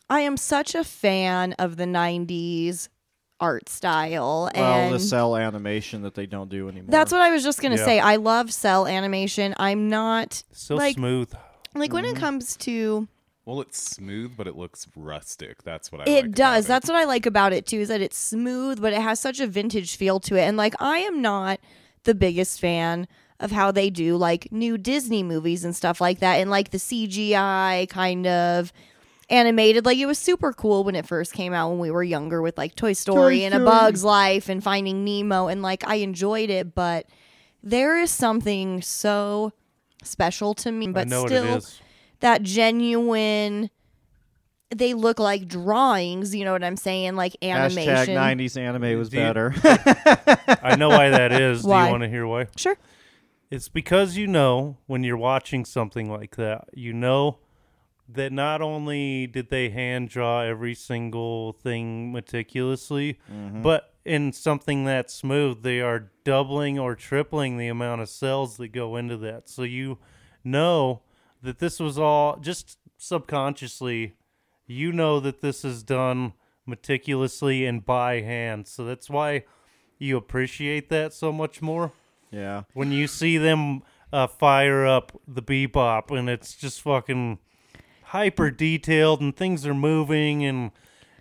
I am such a fan of the '90s art style, well, and the cel animation that they don't do anymore. that's what I was just gonna Yeah. say. I love cel animation. I'm not so like- smooth. like when it Mm-hmm. comes to Well, it's smooth, but it looks rustic. That's what I. it like about does. it. That's what I like about it too. Is that it's smooth, but it has such a vintage feel to it. And like I am not the biggest fan of how they do like new Disney movies and stuff like that, and like the CGI kind of animated. Like it was super cool when it first came out when we were younger with like Toy Story and A Bug's Life and Finding Nemo, and like I enjoyed it, but there is something so special to me, but I know still what it is. that genuine they look like drawings you know what i'm saying like Hashtag animation 90s anime was you- better. <laughs> I know why that is. Do you want to hear why? sure It's because you know when you're watching something like that, you know that not only did they hand draw every single thing meticulously, but in something that smooth, they are doubling or tripling the amount of cells that go into that. So you know that this was all just subconsciously, you know that this is done meticulously and by hand. So that's why you appreciate that so much more yeah. when you see them uh, fire up the bebop and it's just fucking hyper detailed and things are moving and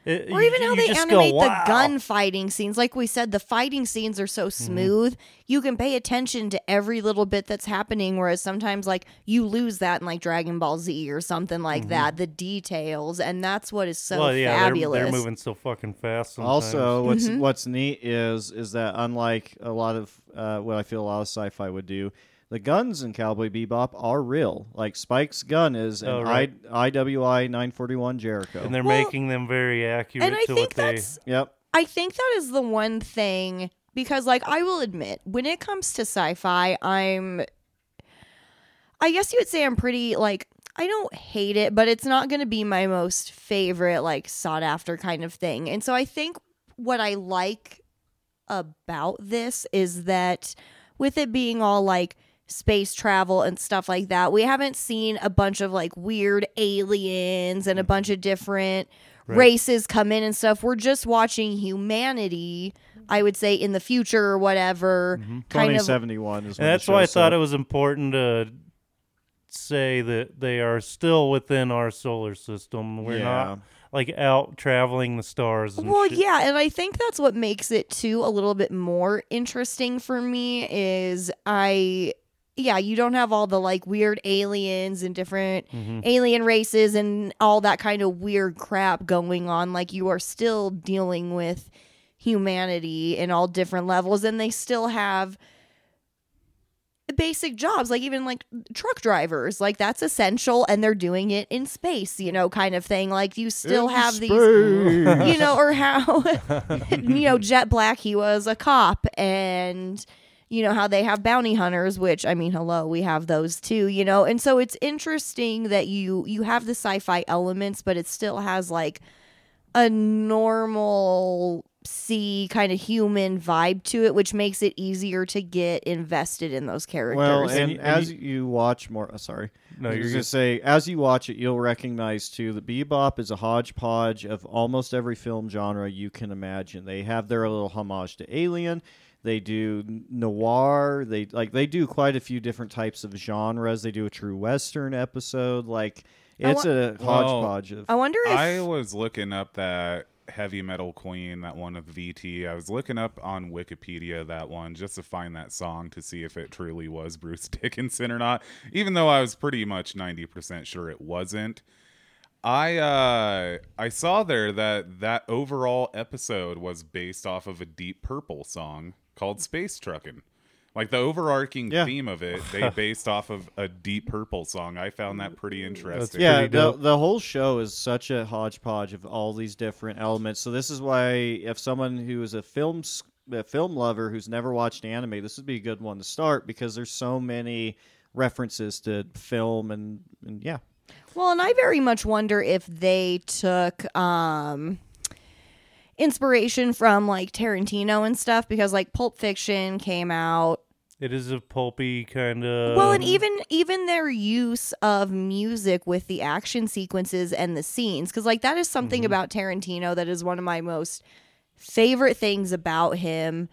it, or you- even how you they animate go, the "Wow." gunfighting scenes like we said the fighting scenes are so smooth you can pay attention to every little bit that's happening whereas sometimes like you lose that in like dragon ball z or something like that the details and that's what is so well, yeah, they're- fabulous They're, moving so fucking fast. Sometimes. Also, what's Mm-hmm. what's neat is is that unlike a lot of uh, what I feel a lot of sci-fi would do, the guns in Cowboy Bebop are real. Like Spike's gun is an Oh, right. I, IWI 941 Jericho. and they're Well, making them very accurate and i to think what they. that's yep. I think that is the one thing because like I will admit when it comes to sci-fi I'm I guess you would say I'm pretty like I don't hate it but it's not going to be my most favorite like sought after kind of thing. And so I think what I like about this is that with it being all like space travel and stuff like that, we haven't seen a bunch of like weird aliens and a bunch of different Right. races come in and stuff. We're just watching humanity, I would say, in the future or whatever. Kind of 2071 is. And that's why I thought it was important to say that they are still within our solar system. We're Yeah. not like out traveling the stars. And Well, shit. yeah, and I think that's what makes it too a little bit more interesting for me is I yeah, you don't have all the like weird aliens and different Mm-hmm. alien races and all that kind of weird crap going on. Like you are still dealing with humanity in all different levels, and they still have basic jobs like even like truck drivers like that's essential and they're doing it in space you know kind of thing like you still have these you know, or how <laughs> <laughs> you know Jet Black he was a cop, and you know how they have bounty hunters, which I mean, hello, we have those too, you know, and so it's interesting that you you have the sci-fi elements, but it still has like a normal see kind of human vibe to it, which makes it easier to get invested in those characters. Well, And and, and as you, watch more, uh, sorry, No, you're was gonna say as you watch it, you'll recognize too that Bebop is a hodgepodge of almost every film genre you can imagine. They have their little homage to Alien. They do noir. They like they do quite a few different types of genres. They do a true western episode. Like it's wa- a Well, hodgepodge of. I wonder if I was looking up that heavy metal queen, that one of VT. I was looking up on Wikipedia that one just to find that song to see if it truly was Bruce <laughs> Dickinson or not. Even though I was pretty much ninety percent sure it wasn't. I uh I saw there that that overall episode was based off of a Deep Purple song called Space Truckin'. Like the overarching Yeah. theme of it, they <laughs> based off of a Deep Purple song. I found that pretty interesting. yeah, pretty the, the whole show is such a hodgepodge of all these different elements. So this is why, if someone who is a film s- a film lover who's never watched anime, this would be a good one to start because there's so many references to film and, and yeah. Well, and I very much wonder if they took um inspiration from like Tarantino and stuff because like Pulp Fiction came out. It is a pulpy kind of. well, and even even their use of music with the action sequences and the scenes cuz like that is something mm-hmm. about Tarantino that is one of my most favorite things about him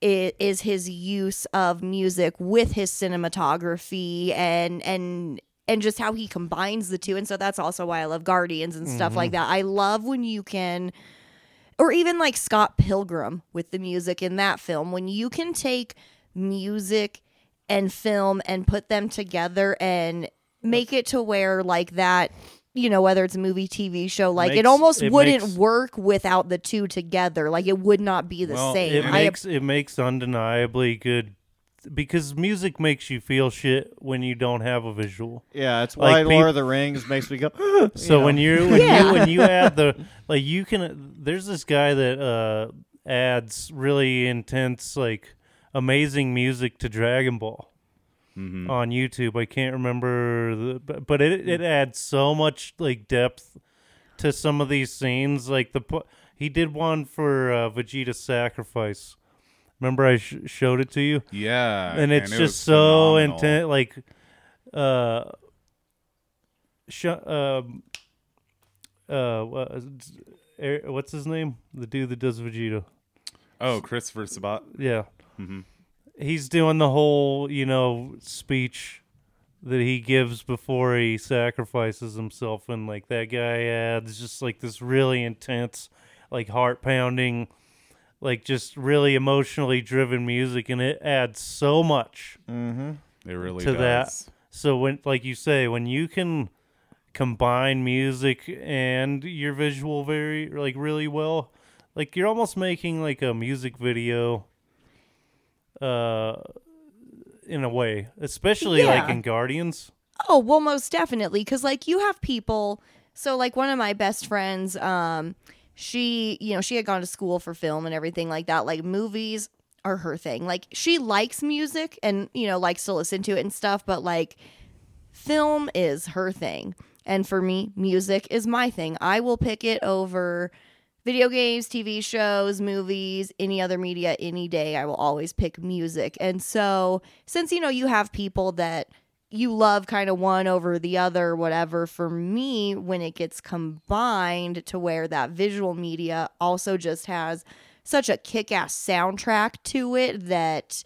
is his use of music with his cinematography and and and just how he combines the two and so that's also why I love Guardians and stuff like mm-hmm. that. I love when you can or even like Scott Pilgrim with the music in that film when you can take music and film and put them together and make it to where like that you know whether it's a movie TV show like it almost it wouldn't makes- work without the two together. Like it would not be the Well, same. It I makes it makes undeniably good because music makes you feel shit when you don't have a visual. Yeah, it's Like why peop- Lord of the Rings makes me go. <laughs> <gasps> So you when you when Yeah. you when you <laughs> add the like you can there's this guy that uh adds really intense like amazing music to Dragon Ball on YouTube. I can't remember the but, but it it adds so much like depth to some of these scenes like the he did one for uh, Vegeta's sacrifice. Remember I sh- showed it to you? Yeah, and it's it just so intense. Like, uh, sh- um, uh, er- what's his name? The dude that does Vegeta. Oh, Christopher Sabat. Yeah, Mm-hmm. he's doing the whole you know speech that he gives before he sacrifices himself, and like that guy adds just like this really intense, like heart pounding. Like just really emotionally driven music, and it adds so much. Mm-hmm. It really To that. So when, like you say, when you can combine music and your visual very like really well, like you're almost making like a music video. Uh, in a way, especially like in Guardians. Oh, well, most definitely. Because, like, you have people. So, like, one of my best friends, um, she, you know, she had gone to school for film and everything like that. Like, movies are her thing. Like, she likes music and, you know, likes to listen to it and stuff, but, like, film is her thing. And for me, music is my thing. I will pick it over video games, TV shows, movies, any other media any day. I will always pick music. And so, since you know you have people that you love kind of one over the other, whatever, for me, when it gets combined to where that visual media also just has such a kick ass soundtrack to it that.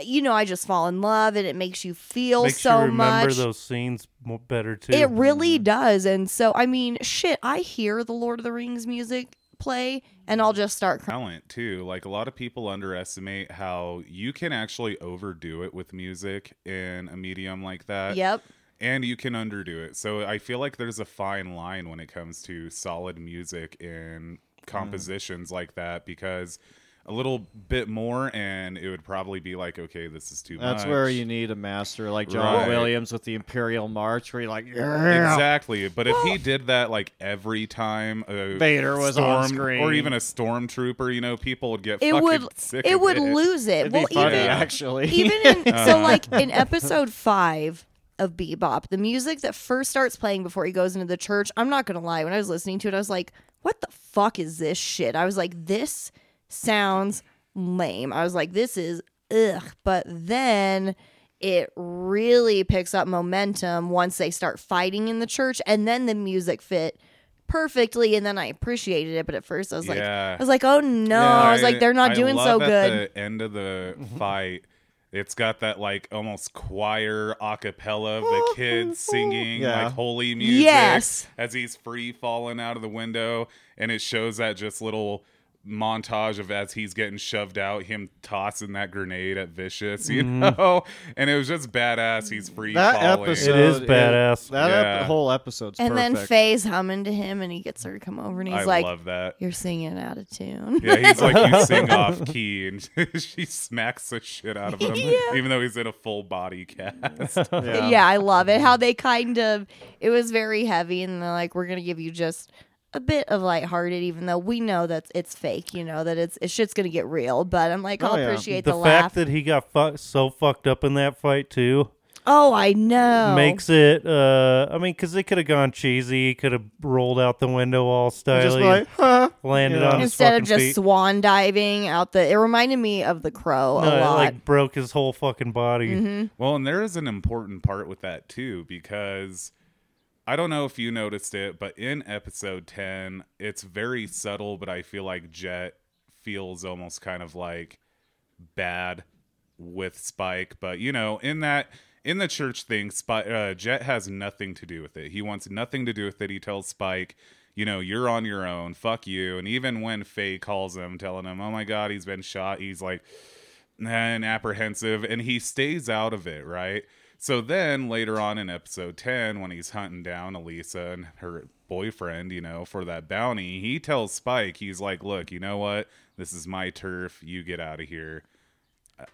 You know, I just fall in love, and it makes you feel Makes so you remember much. those scenes better too. It really mm-hmm. does. And so, I mean, shit, I hear the Lord of the Rings music play and I'll just start crying. talent too. Like a lot of people underestimate how you can actually overdo it with music in a medium like that. Yep. And you can underdo it. So I feel like there's a fine line when it comes to solid music in mm. compositions like that because a little bit more and it would probably be like, okay, this is too much. That's where you need a master like John Right. Williams with the Imperial March, where you're like, yeah. Exactly, but if he did that like every time a Vader was storm, on screen. or even a stormtrooper, you know, people would get It fucking would sick it of would it. lose it. It'd well, be funny, even actually. <laughs> even in, <laughs> so like in episode five of Bebop, the music that first starts playing before he goes into the church, I'm not gonna lie, when I was listening to it, I was like, "What the fuck is this shit?" I was like, "This sounds lame." I was like, "This is ugh," but then. It really picks up momentum once they start fighting in the church, and then the music fit perfectly, and then I appreciated it. But at first, I was like, Yeah. I was like, oh no, I was like, they're not I doing love so at good. the end of the mm-hmm. fight, it's got that like almost choir a cappella of the oh. kids singing Yeah. like holy music Yes. as he's free falling out of the window, and it shows that just little montage of as he's getting shoved out, him tossing that grenade at Vicious, you mm-hmm. know, <laughs> and it was just badass. He's free that falling. episode It is badass. that ep- whole episode's And perfect. then Faye's humming to him, and he gets her to come over, and he's I like, love that. "You're singing out of tune." Yeah, he's like you sing <laughs> off key, and <laughs> she smacks the shit out of him, Yeah. even though he's in a full body cast. yeah. yeah, I love it. How they kind of it was very heavy, and they're like, "We're gonna give you just a bit of lighthearted, even though we know that it's fake. You know that it's it shit's gonna get real." But I'm like, Oh, I'll yeah. appreciate the the, fact laugh. that he got fu- so fucked up in that fight too oh, I know. makes it. uh I mean, because they could have gone cheesy, could have rolled out the window all just stylish, like, huh? landed Yeah. on his instead of just feet. swan diving out the. It reminded me of the crow a No, it, like broke his whole fucking body. Mm-hmm. well, and there is an important part with that too, because I don't know if you noticed it, but in episode 10, it's very subtle, but I feel like Jet feels almost kind of like bad with Spike. But, you know, in that. In the church thing, Spike, uh, Jet has nothing to do with it. He wants nothing to do with it. He tells Spike, you know, you're on your own. Fuck you. And even when Faye calls him, telling him, oh my God, he's been shot, he's like, and apprehensive and he stays out of it right so then later on in episode 10 when he's hunting down elisa and her boyfriend you know for that bounty he tells spike he's like look you know what? This is my turf. You get out of here.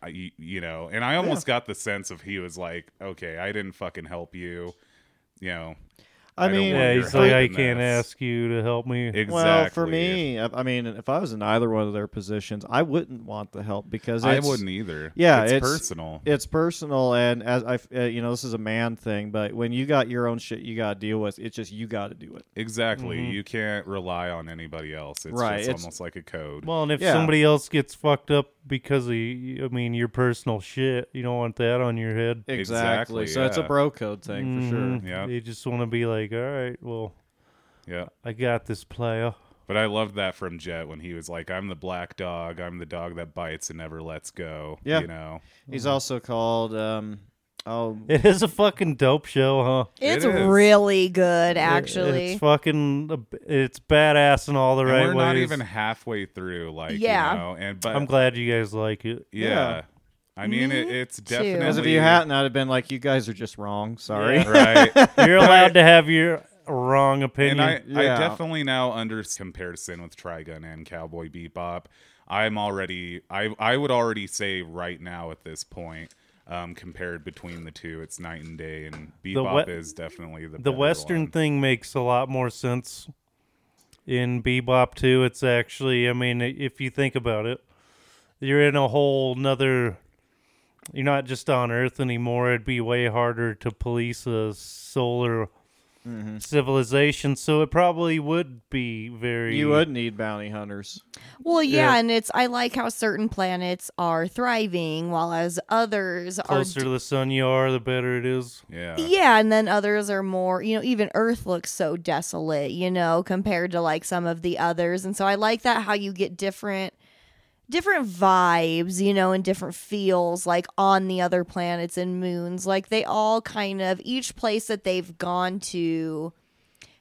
I, you, you know and i almost got the sense of he was like okay i didn't fucking help you you know I don't mean, want Yeah, your he's like, I can't this." ask you to help me. exactly Well, for me, I I mean, if I was in either one of their positions, I wouldn't want the help because i wouldn't either Yeah, it's, it's- personal It's personal, and as I, uh, you know, this is a man thing. But when you got your own shit, you got to deal with. It's just you got to do it. exactly you can't rely on anybody else it's Right, just it's- almost like a code Well, and if Yeah. somebody else gets fucked up because of, I mean, your personal shit, you don't want that on your head. Exactly. Exactly, So it's a bro code thing for sure. Mhm. Yeah. You just want to be like, all right, well, yeah I got this player. But I loved that from Jet when he was like, "I'm the black dog. I'm the dog that bites and never lets go." Yeah. you know. He's also called. Um, oh, <laughs> It is a fucking dope show, huh? It's It is. really good, actually. It's fucking, it's badass in all the And right we're ways. not even halfway through, like Yeah. you know. And but I'm glad you guys like it. yeah. Yeah. I mean, it, it's definitely because if you hadn't, I'd have been like, you guys are just wrong. Sorry. Yeah. right. <laughs> You're allowed to have your wrong opinion. I, I Yeah. definitely now under comparison with Trigun and Cowboy Bebop, I'm already I I would already say right now at this point. Um, compared between the two, it's night and day, and Bebop we- is definitely the the Western one. thing makes a lot more sense in Bebop too. It's actually, I mean, if you think about it, you're in a whole nother. You're not just on Earth anymore. It'd be way harder to police a solar mm-hmm. civilization, so it probably would be very. You would need bounty hunters. well, yeah, Yeah. and it's I like how certain planets are thriving, while as others closer are. to the sun you are, the better it is. Yeah. yeah, and then others are more, you know, even Earth looks so desolate, you know, compared to like some of the others. And so I like that how you get different different vibes, you know, and different feels like on the other planets and moons. Like they all kind of each place that they've gone to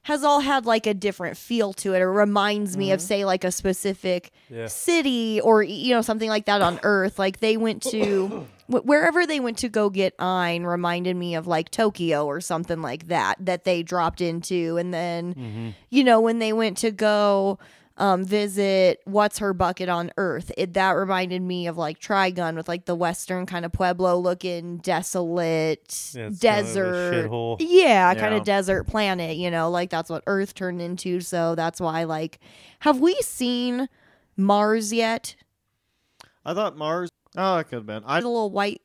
has all had like a different feel to it. It reminds me of mm-hmm. say like a specific Yeah. city or you know something like that on <coughs> Earth. Like they went to <coughs> wherever they went to go get Ein reminded me of like Tokyo or something like that that they dropped into, and then mm-hmm. you know when they went to go um visit what's her bucket on earth it that reminded me of like trigun with like the western kind of pueblo looking desolate Yeah, it's kind of a desert yeah kind of desert planet you know like that's what earth turned into so that's why like have we seen mars yet I thought Mars. Oh, it could have been. I. the little white.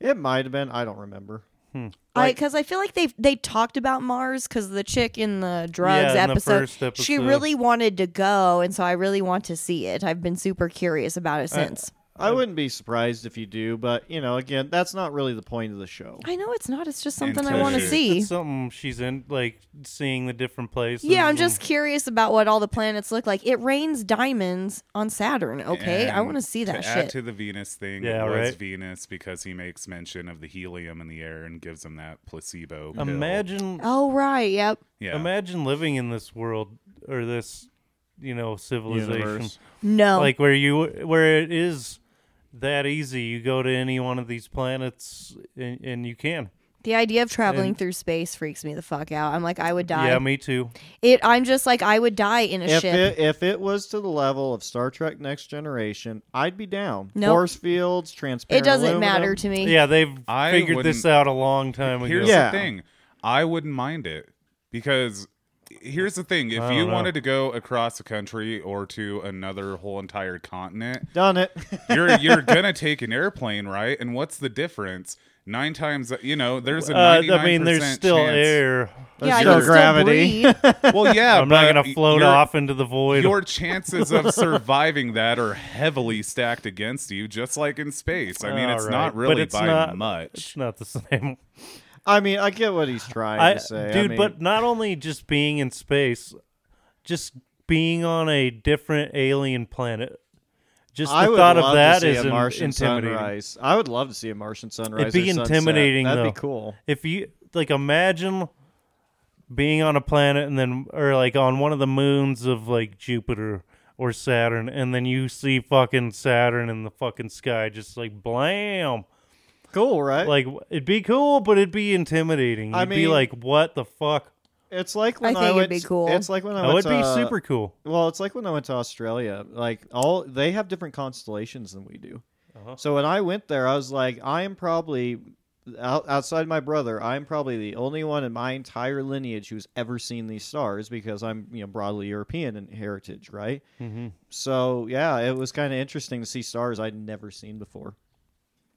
It might have been. I don't remember. Hmm. I Like- because I feel like they they talked about Mars because the chick in the drugs Yeah, in the episode, she really wanted to go, and so I really want to see it. I've been super curious about it since. I wouldn't be surprised if you do, but you know, again, that's not really the point of the show. I know it's not. It's just something I want to see. It's something she's in, like seeing the different places. Yeah, I'm just curious about what all the planets look like. It rains diamonds on Saturn. Okay, I want to see that to add shit. to the Venus thing, Yeah, it was right. Venus because he makes mention of the helium in the air and gives him that placebo. pill. Imagine, oh right, yep. yeah. imagine living in this world or this, you know, civilization, Universe. No, like where you where it is that easy. You go to any one of these planets and, and you can. the idea of traveling and- through space freaks me the fuck out. I'm like, I would die. Yeah, me too. it. I'm just like, I would die in a If ship. it if it was to the level of Star Trek Next Generation, I'd be down. Nope. Force fields, transparent. it doesn't aluminum. matter to me. Yeah, they've I figured this out a long time ago. Here's Yeah. the thing. I wouldn't mind it because here's the thing. If you know. wanted to go across the country or to another whole entire continent, Done it. <laughs> you're you're <laughs> gonna take an airplane, right? And what's the difference? Nine times, you know, there's a Uh, 99% I mean, there's still chance. air. <laughs> yeah, I still gravity. breathe. Well, yeah, I'm not gonna float your- off into the void. Your chances of surviving that are heavily stacked against you, just like in space. I mean, All it's right, not but really it's by not- much. It's not the same. I mean, I get what he's trying I, to say, I dude, mean, but not only just being in space, just being on a different alien planet. Just the I would thought love of that to see is a in- Martian intimidating. sunrise. I would love to see a Martian sunrise. It'd be or sunset. intimidating, That'd though. be cool. If you like, imagine being on a planet and then, or like on one of the moons of like Jupiter or Saturn, and then you see fucking Saturn in the fucking sky, just like blam. Cool, right? Like it'd be cool, but it'd be intimidating. You'd I be mean- like, "What the fuck?" it's like when I when think it'd went. be cool. It's like when I That went would be to, uh, super cool. Well, it's like when I went to Australia. Like all they have different constellations than we do. Uh-huh. So when I went there, I was like, I am probably out, outside my brother. I am probably the only one in my entire lineage who's ever seen these stars because I'm you know broadly European in heritage, right? hmm So yeah, it was kind of interesting to see stars I'd never seen before,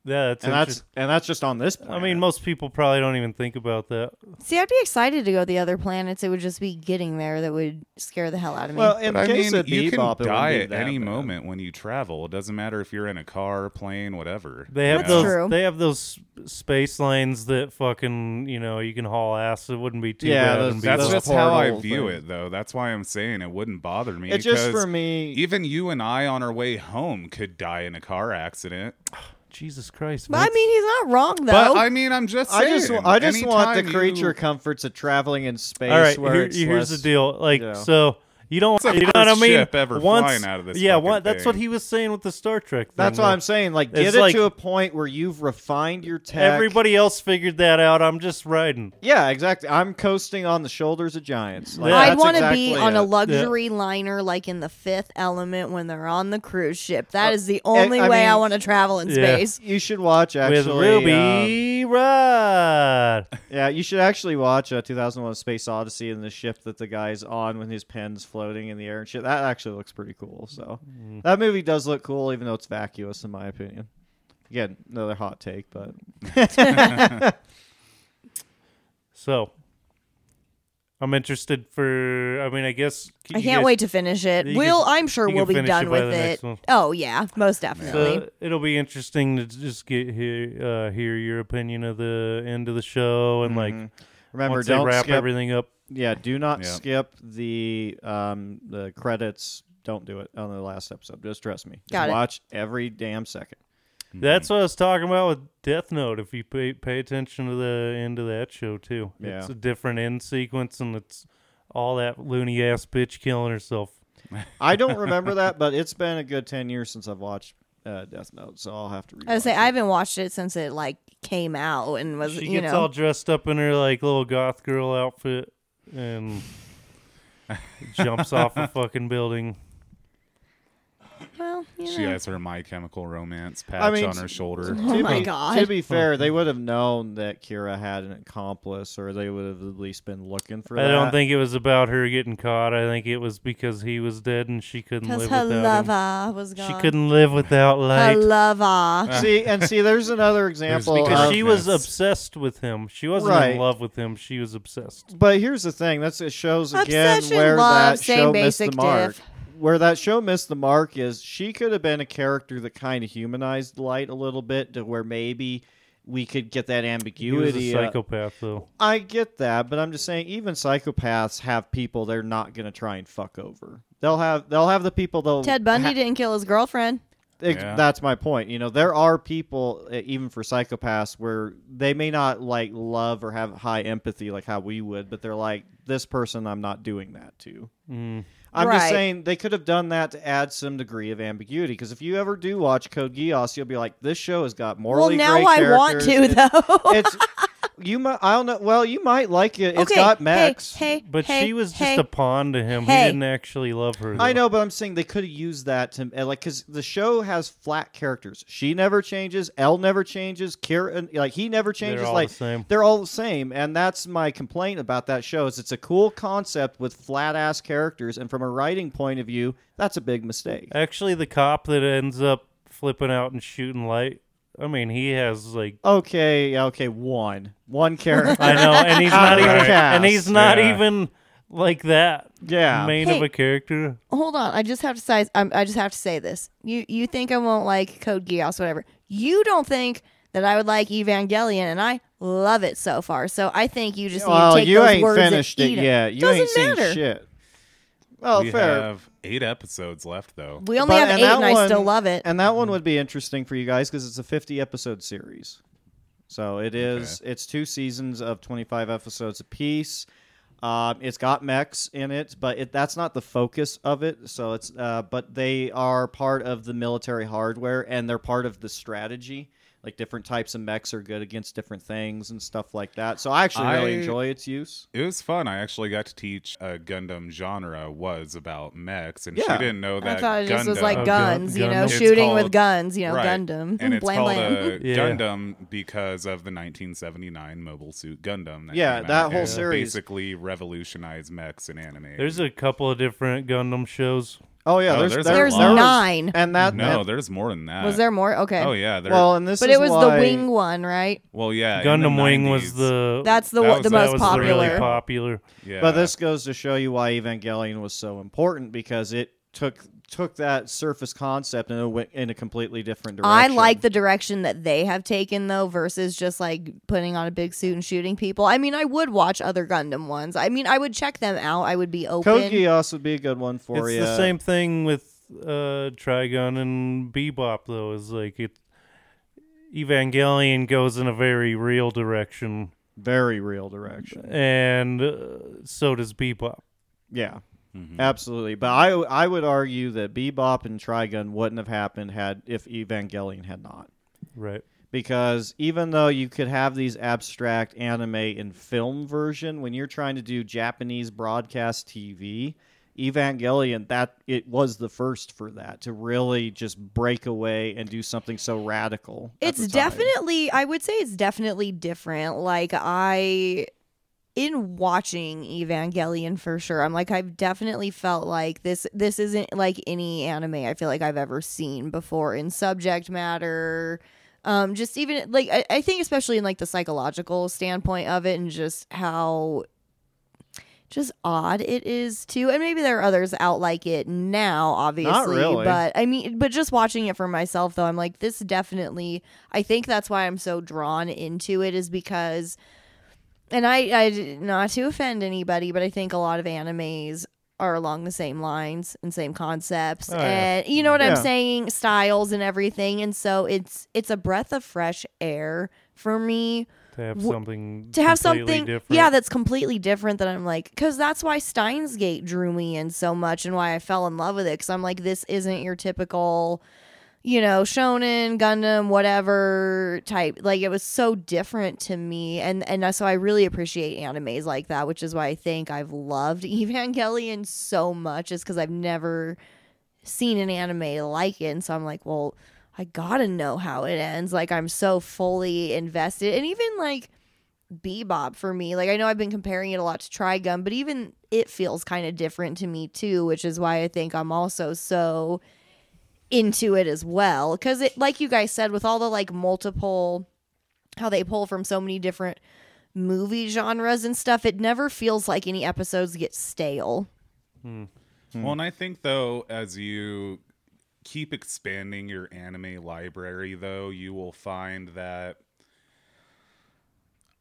Yeah, that's and that's and that's just on this. I mean, most people probably don't even think about that. See, I'd be excited to go to the other planets. It would just be getting there that would scare the hell out of me. well, in But I mean, of you can Bebop, it die at any bad. moment when you travel. It doesn't matter if you're in a car, plane, whatever. They have That's those. true. They have those space lanes that fucking you know you can haul ass. It wouldn't be too Yeah, bad. those- be That's those low. just how I view things. it, though. That's why I'm saying it wouldn't bother me. It's just for me. Even you and I, on our way home, could die in a car accident. <sighs> <sighs> Jesus Christ. but I Vince. mean, he's not wrong though. But I mean, I'm just I saying. just, I just want the anytime creature you- comforts of traveling in space. all right. where Here, it's here's less- the deal. Like yeah. so. You don't, It's you know what I mean? ship ever Once, flying out of this yeah, fucking what, that's what he was saying with the Star Trek. Thing, That's what. I'm saying. Like, get It's it like- to a point where you've refined your tech. Everybody else figured that out. I'm just riding. Yeah, exactly. I'm coasting on the shoulders of giants. Like, Yeah. I'd that's want to exactly be on a it. luxury liner like in the Fifth Element when they're on the cruise ship. That Uh, is the only I way I mean- want to travel in Yeah. space. You should watch actually. with Ruby Rhod. uh, yeah, you should actually watch uh, 2001: Space Odyssey and the ship that the guy's on when his pen's floating in the air and shit. That actually looks pretty cool. So Mm. that movie does look cool, even though it's vacuous in my opinion. Again, another hot take, but <laughs> So, I'm interested for. I mean, I guess I can't wait to finish it. We'll, can- I'm sure we'll be done it with it. Oh yeah, most definitely. So it'll be interesting to just get hear uh, hear your opinion of the end of the show and like Mhm. remember, once don't wrap skip. everything up. Yeah, do not Yeah. skip the um the credits. Don't do it on the last episode. Just trust me. Just Got it. watch every damn second. That's what I was talking about with Death Note. If you pay pay attention to the end of that show too, yeah. it's a different end sequence and it's all that loony ass bitch killing herself. I don't <laughs> remember that, but it's been a good ten years since I've watched uh, Death Note, so I'll have to. I would say rewatch I haven't watched it since it like came out and was She you gets know all dressed up in her like little goth girl outfit and jumps off a fucking building. Well you She know. has her My Chemical Romance patch I mean, on her shoulder. Oh to my be, God. To be fair, they would have known that Kira had an accomplice, or they would have at least been looking for I that. don't think it was about her getting caught. I think it was because he was dead and she couldn't because live her without him. lover was gone. She couldn't live without Her light. lover. <laughs> see and see. There's another <laughs> example. because of- she was obsessed with him. She wasn't Right. in love with him. She was obsessed. But here's the thing: that's it shows again Obsession, where love, that same show missed basic the mark. Diff. Where that show missed the mark is she could have been a character that kind of humanized Light a little bit, to where maybe we could get that He was ambiguity. a uh, psychopath, though. I get that, but I'm just saying, even psychopaths have people they're not going to try and fuck over. They'll have they'll have the people they'll Ted Bundy ha- didn't kill his girlfriend. Ex- Yeah. That's my point. You know, there are people, uh, even for psychopaths, where they may not like love or have high empathy like how we would, but they're like, this person I'm not doing that to. Mm. I'm just saying they could have done that to add some degree of ambiguity. Because if you ever do watch Code Geass, you'll be like, this show has got morally well, now I want to It's- <laughs> though. It's you might. I don't know. Well, you might like it. It's okay, got mechs. Hey, hey, But hey, she was just hey. a pawn to him. hey. He didn't actually love her. I though. know, but I'm saying they could have used that to uh, like because the show has flat characters. She never changes. L never changes. Kira, like he never changes. all like the same. they're all the same, and that's my complaint about that show. Is it's a cool concept with flat ass characters, and from a writing point of view, that's a big mistake. Actually, the cop that ends up flipping out and shooting light. I mean, he has like Okay, okay, one, one <laughs> character. I know, and he's not even, cast. and he's not Yeah. even like that yeah, main Hey. of a character. Hold on, I just have to say. I'm, um, I just have to say this. You you think I won't like Code Geass, whatever. You don't think that I would like Evangelion, and I love it so far. So I think you just need well, to take you those ain't words finished and it eat 'em. yet. You Doesn't ain't seen shit. Well, we fair. have eight episodes left, though. We only But- have and eight, that and I still love it. And that one would be interesting for you guys because it's a 50 episode series. So it is. It's two seasons of 25 episodes apiece. Um, it's got mechs in it, but it, that's not the focus of it. So it's. Uh, but they are part of the military hardware, and they're part of the strategy. Like different types of mechs are good against different things and stuff like that. So I actually really I- enjoy its use. It was fun. I actually got to teach a Gundam genre was about mechs, and she didn't know that I thought it just was Gundam- like Oh, gun- guns, you know, Gundam. It's shooting with guns, you know, Right. Gundam. and it's blam called blam. a <laughs> Yeah. Gundam because of the 1979 Mobile Suit Gundam. That Yeah, that out whole and series. basically revolutionized mechs in anime. There's a couple of different Gundam shows. Oh yeah, Oh, there's there's a There's lot. nine. and that no, and- there's more than that. Was there more? Okay. Oh yeah, there. well, and this but is it was why, the wing one, right? well, yeah. in the Gundam Wing 90s, was the That's the That one, was- the that most was popular. the really popular. Yeah. But this goes to show you why Evangelion was so important because it took took that surface concept and it went in a completely different direction. I like the direction that they have taken though versus just like putting on a big suit and shooting people. I mean, I would watch other Gundam ones. I mean, I would check them out. I would be open. Code Geass would be a good one for it's you. the same thing with uh, Trigun and Bebop, though. Is like it. Evangelion goes in a very real direction, Very real direction. and uh, so does Bebop. Yeah, Mhm. absolutely. But I I would argue that Bebop and Trigun wouldn't have happened had if Evangelion had not. Right. because even though you could have these abstract anime and film version when you're trying to do Japanese broadcast TV Evangelion that it was the first for that to really just break away and do something so radical it's definitely I would say it's definitely different. Like I in watching Evangelion for sure. I'm like I've definitely felt like this this isn't like any anime I feel like I've ever seen before in subject matter. Um just even like I, I think especially in like the psychological standpoint of it and just how just odd it is too and maybe there are others out like it now obviously really. but i mean but just watching it for myself though i'm like this definitely i think that's why i'm so drawn into it is because and i i not to offend anybody but i think a lot of animes are along the same lines and same concepts. Oh, yeah. and you know what i'm saying? Styles and everything. And so it's it's a breath of fresh air for me. To have something to have something different. yeah that's completely different that i'm like because that's why steins gate drew me in so much and why i fell in love with it because i'm like this isn't your typical you know shonen gundam whatever type like it was so different to me. And and uh, so i really appreciate animes like that which is why i think i've loved <laughs> evangelion so much is because i've never seen an anime like it. And so i'm like well i gotta know how it ends. Like i'm so fully invested. And even like bebop for me like i know i've been comparing it a lot to trigun but even it feels kind of different to me too which is why i think i'm also so into it as well. Because it like you guys said with all the like multiple how they pull from so many different movie genres and stuff it never feels like any episodes get stale. Hmm. Well, and I think though, as you keep expanding your anime library, though, you will find that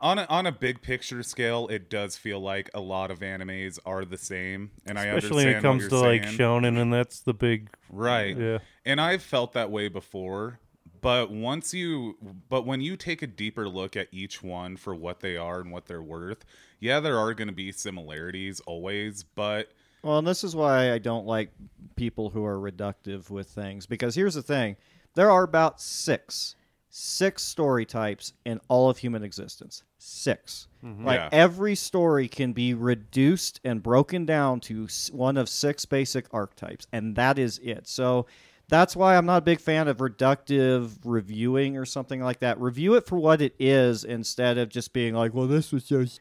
on a, on a big picture scale, it does feel like a lot of animes are the same, and I especially when it comes to you're like shonen, and that's the big right? yeah. And I've felt that way before. But once you, but when you take a deeper look at each one for what they are and what they're worth, yeah, there are going to be similarities always, but Well, and this is why I don't like people who are reductive with things because here's the thing: there are about six, six story types in all of human existence. 6 mm-hmm. Like Yeah. every story can be reduced and broken down to one of six basic archetypes, and that is it. So. That's why I'm not a big fan of reductive reviewing or something like that. Review it for what it is instead of just being like, well, this was just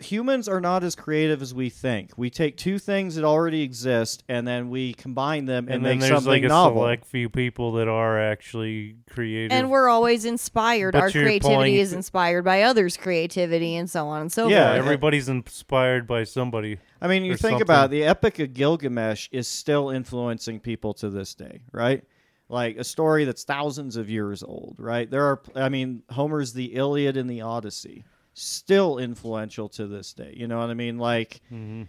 humans are not as creative as we think. We take two things that already exist and then we combine them and, And, then make there's something like a novel. select few people that are actually creative. and we're always inspired But our you're creativity pulling- is inspired by others creativity and so on and so forth. Yeah, forth everybody's inspired by somebody. I mean, you or think about it, something. the Epic of Gilgamesh is still influencing people to this day, right? Like a story that's thousands of years old, right? There are, I mean, Homer's The Iliad and the Odyssey, still influential to this day. You know what I mean? Like, Mm-hmm.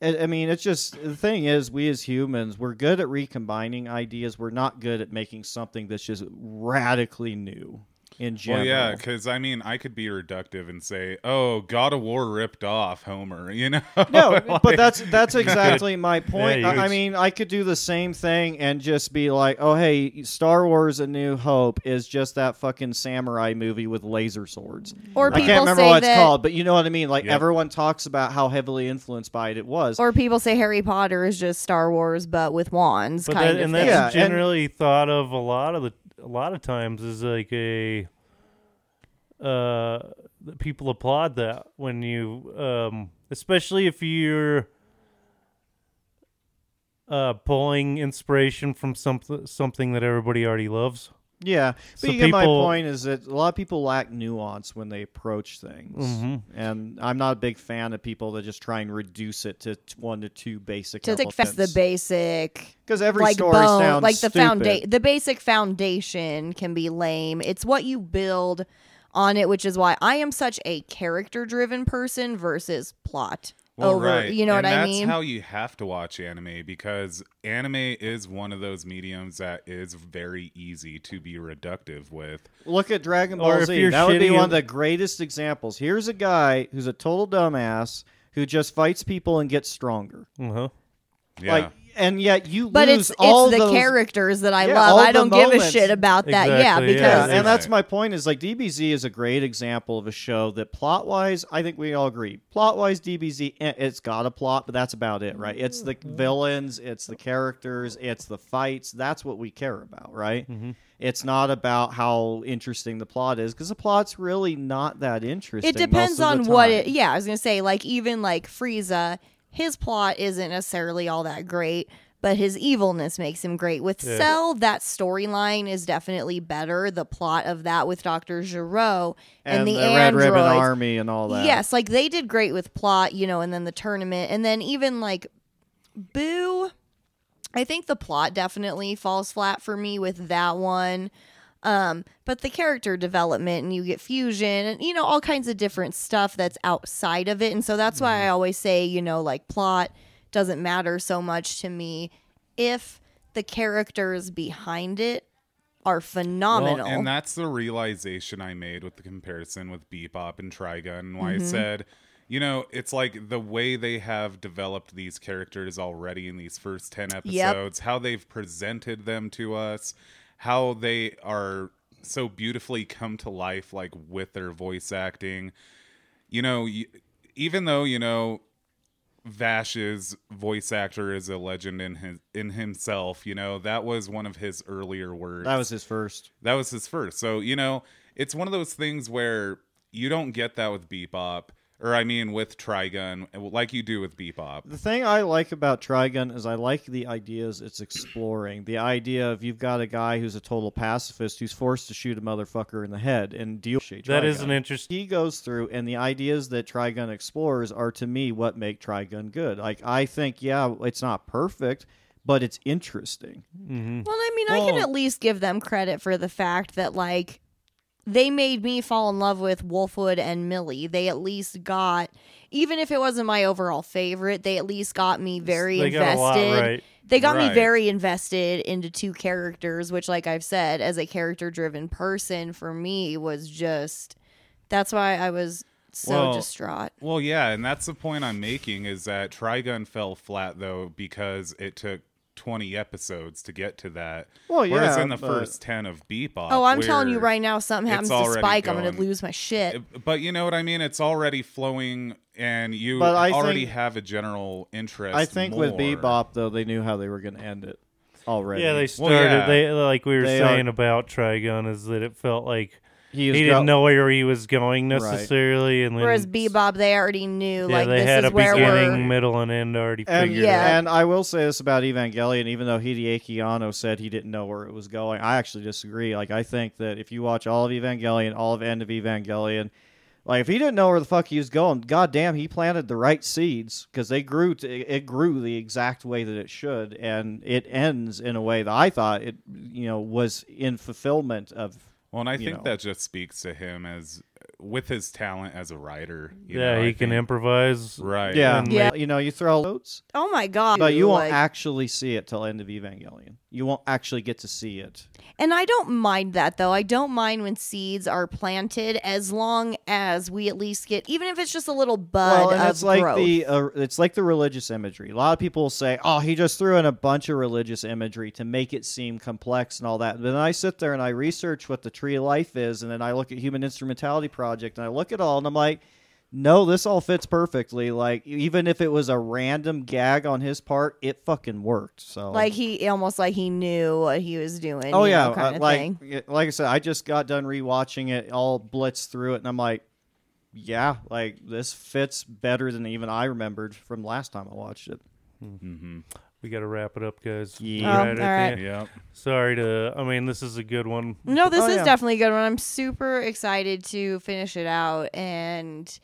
I I mean, it's just the thing is, we as humans, we're good at recombining ideas. We're not good at making something that's just radically new in general. Well, yeah, because I mean, I could be reductive and say, "Oh, God of War ripped off Homer," <laughs> you know? No, <laughs> but that's that's <laughs> exactly my point. Yeah, I, I mean, I could do the same thing and just be like, "Oh, hey, Star Wars: A New Hope is just that fucking samurai movie with laser swords." or I people can't remember say what it's that called, but you know what I mean. Like Yep. everyone talks about how heavily influenced by it it was. or people say harry potter is just star wars but with wands But kind that, of and thing. that's Yeah, and- generally thought of a lot of the a lot of times is like a uh people applaud that when you um especially if you're uh pulling inspiration from something something that everybody already loves. Yeah, but So you get my point. Is that a lot of people lack nuance when they approach things, Mhm. and I'm not a big fan of people that just try and reduce it to t- one to two basic to elements. fix the basic because every like story bone, sounds like the foundation the basic foundation can be lame it's what you build on it which is why i am such a character driven person versus plot Well, over right. you know and what i mean? that's mean how you have to watch anime because anime is one of those mediums that is very easy to be reductive with. Look at Dragon Ball if Z. That would be one of the greatest examples. Here's a guy who's a total dumbass who just fights people and gets stronger. Uh-huh. Yeah. Like, and yet you but lose it's all it's the those, characters that i Yeah, love i don't give a moments. shit about that yeah Exactly, yeah. Yeah, because and that's my point. Is like DBZ is a great example of a show that plot wise, I think we all agree. Plot wise, DBZ, eh, it's got a plot, but that's about it, right? It's the villains, it's the characters, it's the fights. That's what we care about, right? It's not about how interesting the plot is because the plot's really not that interesting. it depends most of on the what time. it yeah i was gonna say like even like frieza his plot isn't necessarily all that great but his evilness makes him great with Yeah. cell that storyline is definitely better the plot of that with dr gero and, and, the, the, Red Ribbon Army and all that. yes like they did great with plot you know and then the tournament and then even like boo i think the plot definitely falls flat for me with that one um but the character development and you get fusion and you know all kinds of different stuff that's outside of it. And so that's why i always say you know like plot doesn't matter so much to me. If the characters behind it are phenomenal. Well, and that's the realization I made with the comparison with Bebop and Trigun, and why I said, you know, it's like the way they have developed these characters already in these first 10 episodes, how they've presented them to us, how they are so beautifully come to life, like with their voice acting. You know, y- even though, you know, Vash's voice actor is a legend in his in himself. You know that was one of his earlier words. That was his first. That was his first. So, you know, it's one of those things where you don't get that with Bebop, or I mean with Trigun, like you do with Bebop. The thing I like about Trigun is I like the ideas it's exploring. The idea of you've got a guy who's a total pacifist who's forced to shoot a motherfucker in the head and deal with That is Trigun. an interesting. he goes through and the ideas that Trigun explores are to me what make Trigun good. Like I think yeah, it's not perfect, but it's interesting. Mm-hmm. Well, I mean, I can at least give them credit for the fact that like they made me fall in love with Wolfwood and Millie. They at least got even if it wasn't my overall favorite, they at least got me very They got invested. lot right. They got me very invested into two characters, which like I've said, as a character driven person for me was just that's why I was so Well, distraught. Well, yeah, and that's the point I'm making is that Trigun fell flat though because it took 20 episodes to get to that. Well, Whereas yeah, in the but- first 10 of Bebop. Oh, I'm telling you right now, something happens to already Spike, I'm gonna lose my shit. But you know what I mean? It's already flowing, and you I already think- have a general interest. I think with more. Bebop though, they knew how they were going to end it already. Yeah, they Well, started. yeah. They like we were They saying are- about Trigun is that it felt like he, he didn't go- know where he was going Right. necessarily, and then Whereas Bebop, they already knew yeah, like they this had is a where beginning, we're. middle, and end already And, figured Yeah. out. and I will say this about Evangelion, even though Hideaki Anno said he didn't know where it was going, I actually disagree. Like, I think that if you watch all of Evangelion, all of End of Evangelion, like if he didn't know where the fuck he was going, goddamn, he planted the right seeds because they grew. To, it grew the exact way that it should, and it ends in a way that I thought it, you know, was in fulfillment of. Well, and I think know. that just speaks to him as with his talent as a writer. you yeah, know, he I can think- improvise. Right. Yeah, And Yeah. you know, you throw notes, Oh my god! but you won't like- actually see it till End of Evangelion. You won't actually get to see it. And I don't mind that though. I don't mind when seeds are planted as long as we at least get, even if it's just a little bud well, it's like growth. the uh, it's like the religious imagery. A lot of people say, "Oh, he just threw in a bunch of religious imagery to make it seem complex and all that." But then I sit there and I research what the Tree of Life is, and then I look at Human Instrumentality Project, and I look at all, and I'm like, "No, this all fits perfectly. Like, even if it was a random gag on his part, it fucking worked." So, like he almost like he knew what he was doing. oh yeah, know, kind uh, of like thing. like I said, I just got done rewatching it, all blitzed through it, and I'm like. Yeah, like this fits better than even I remembered from last time I watched it. Hmm. Mm-hmm. We got to wrap it up, guys. Yeah. Oh, Right at the um, all right. Yeah. Sorry to. I mean, this is a good one. No, this Oh, is yeah. definitely a good one. I'm super excited to finish it out and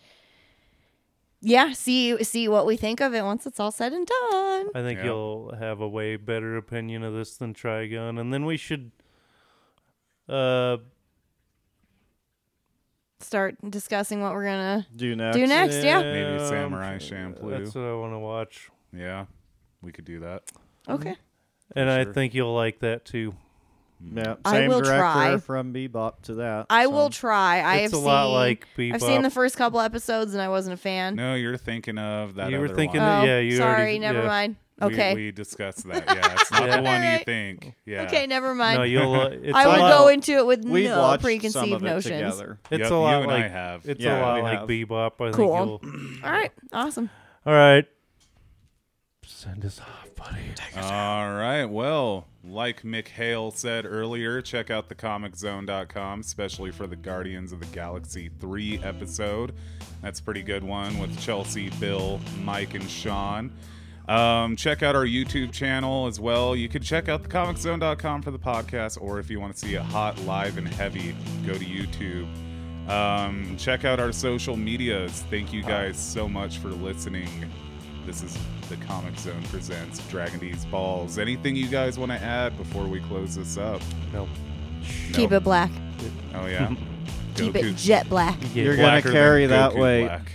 yeah, see see what we think of it once it's all said and done. I think Yeah. you'll have a way better opinion of this than Trigun, and then we should. Uh, Start discussing what we're gonna Do next. do next. Yeah. Maybe um, Samurai Champloo. That's what I want to watch, Yeah. We could do that. Okay. and I think you'll like that too. Yeah, I will director try. from Bebop to that. I so. will try. I it's have a seen lot like Bebop. I've seen the first couple episodes and I wasn't a fan. No, you're thinking of that. You were thinking one. oh, yeah, you sorry, already- never yeah. mind. Okay. We, discussed that. Yeah, it's not Yeah. the one you think. Yeah. Okay, never mind. no, you'll. Uh, <laughs> it's I a will go into it with no preconceived some of it notions. together. It's Yep, a lot you and like I have. It's Yeah, a lot we like have. Bebop. I Cool. think you'll. All right, awesome. All right. Send us off, buddy. All right. Well, like Mick Hale said earlier, check out thecomiczone.com, especially for the Guardians of the Galaxy 3 episode. That's a pretty good one with Chelsea, Bill, Mike, and Sean. Um, check out our YouTube channel as well. You can check out thecomiczone.com for the podcast, or if you want to see it hot, live, and heavy, go to YouTube. Um, check out our social medias. Thank you guys so much for listening. This is the Comic Zone presents Dragon D's Balls. Anything you guys want to add before we close this up? No. Keep it black. Oh yeah. <laughs> Keep Goku- it jet black. Yeah. You're gonna carry that Goku way. black.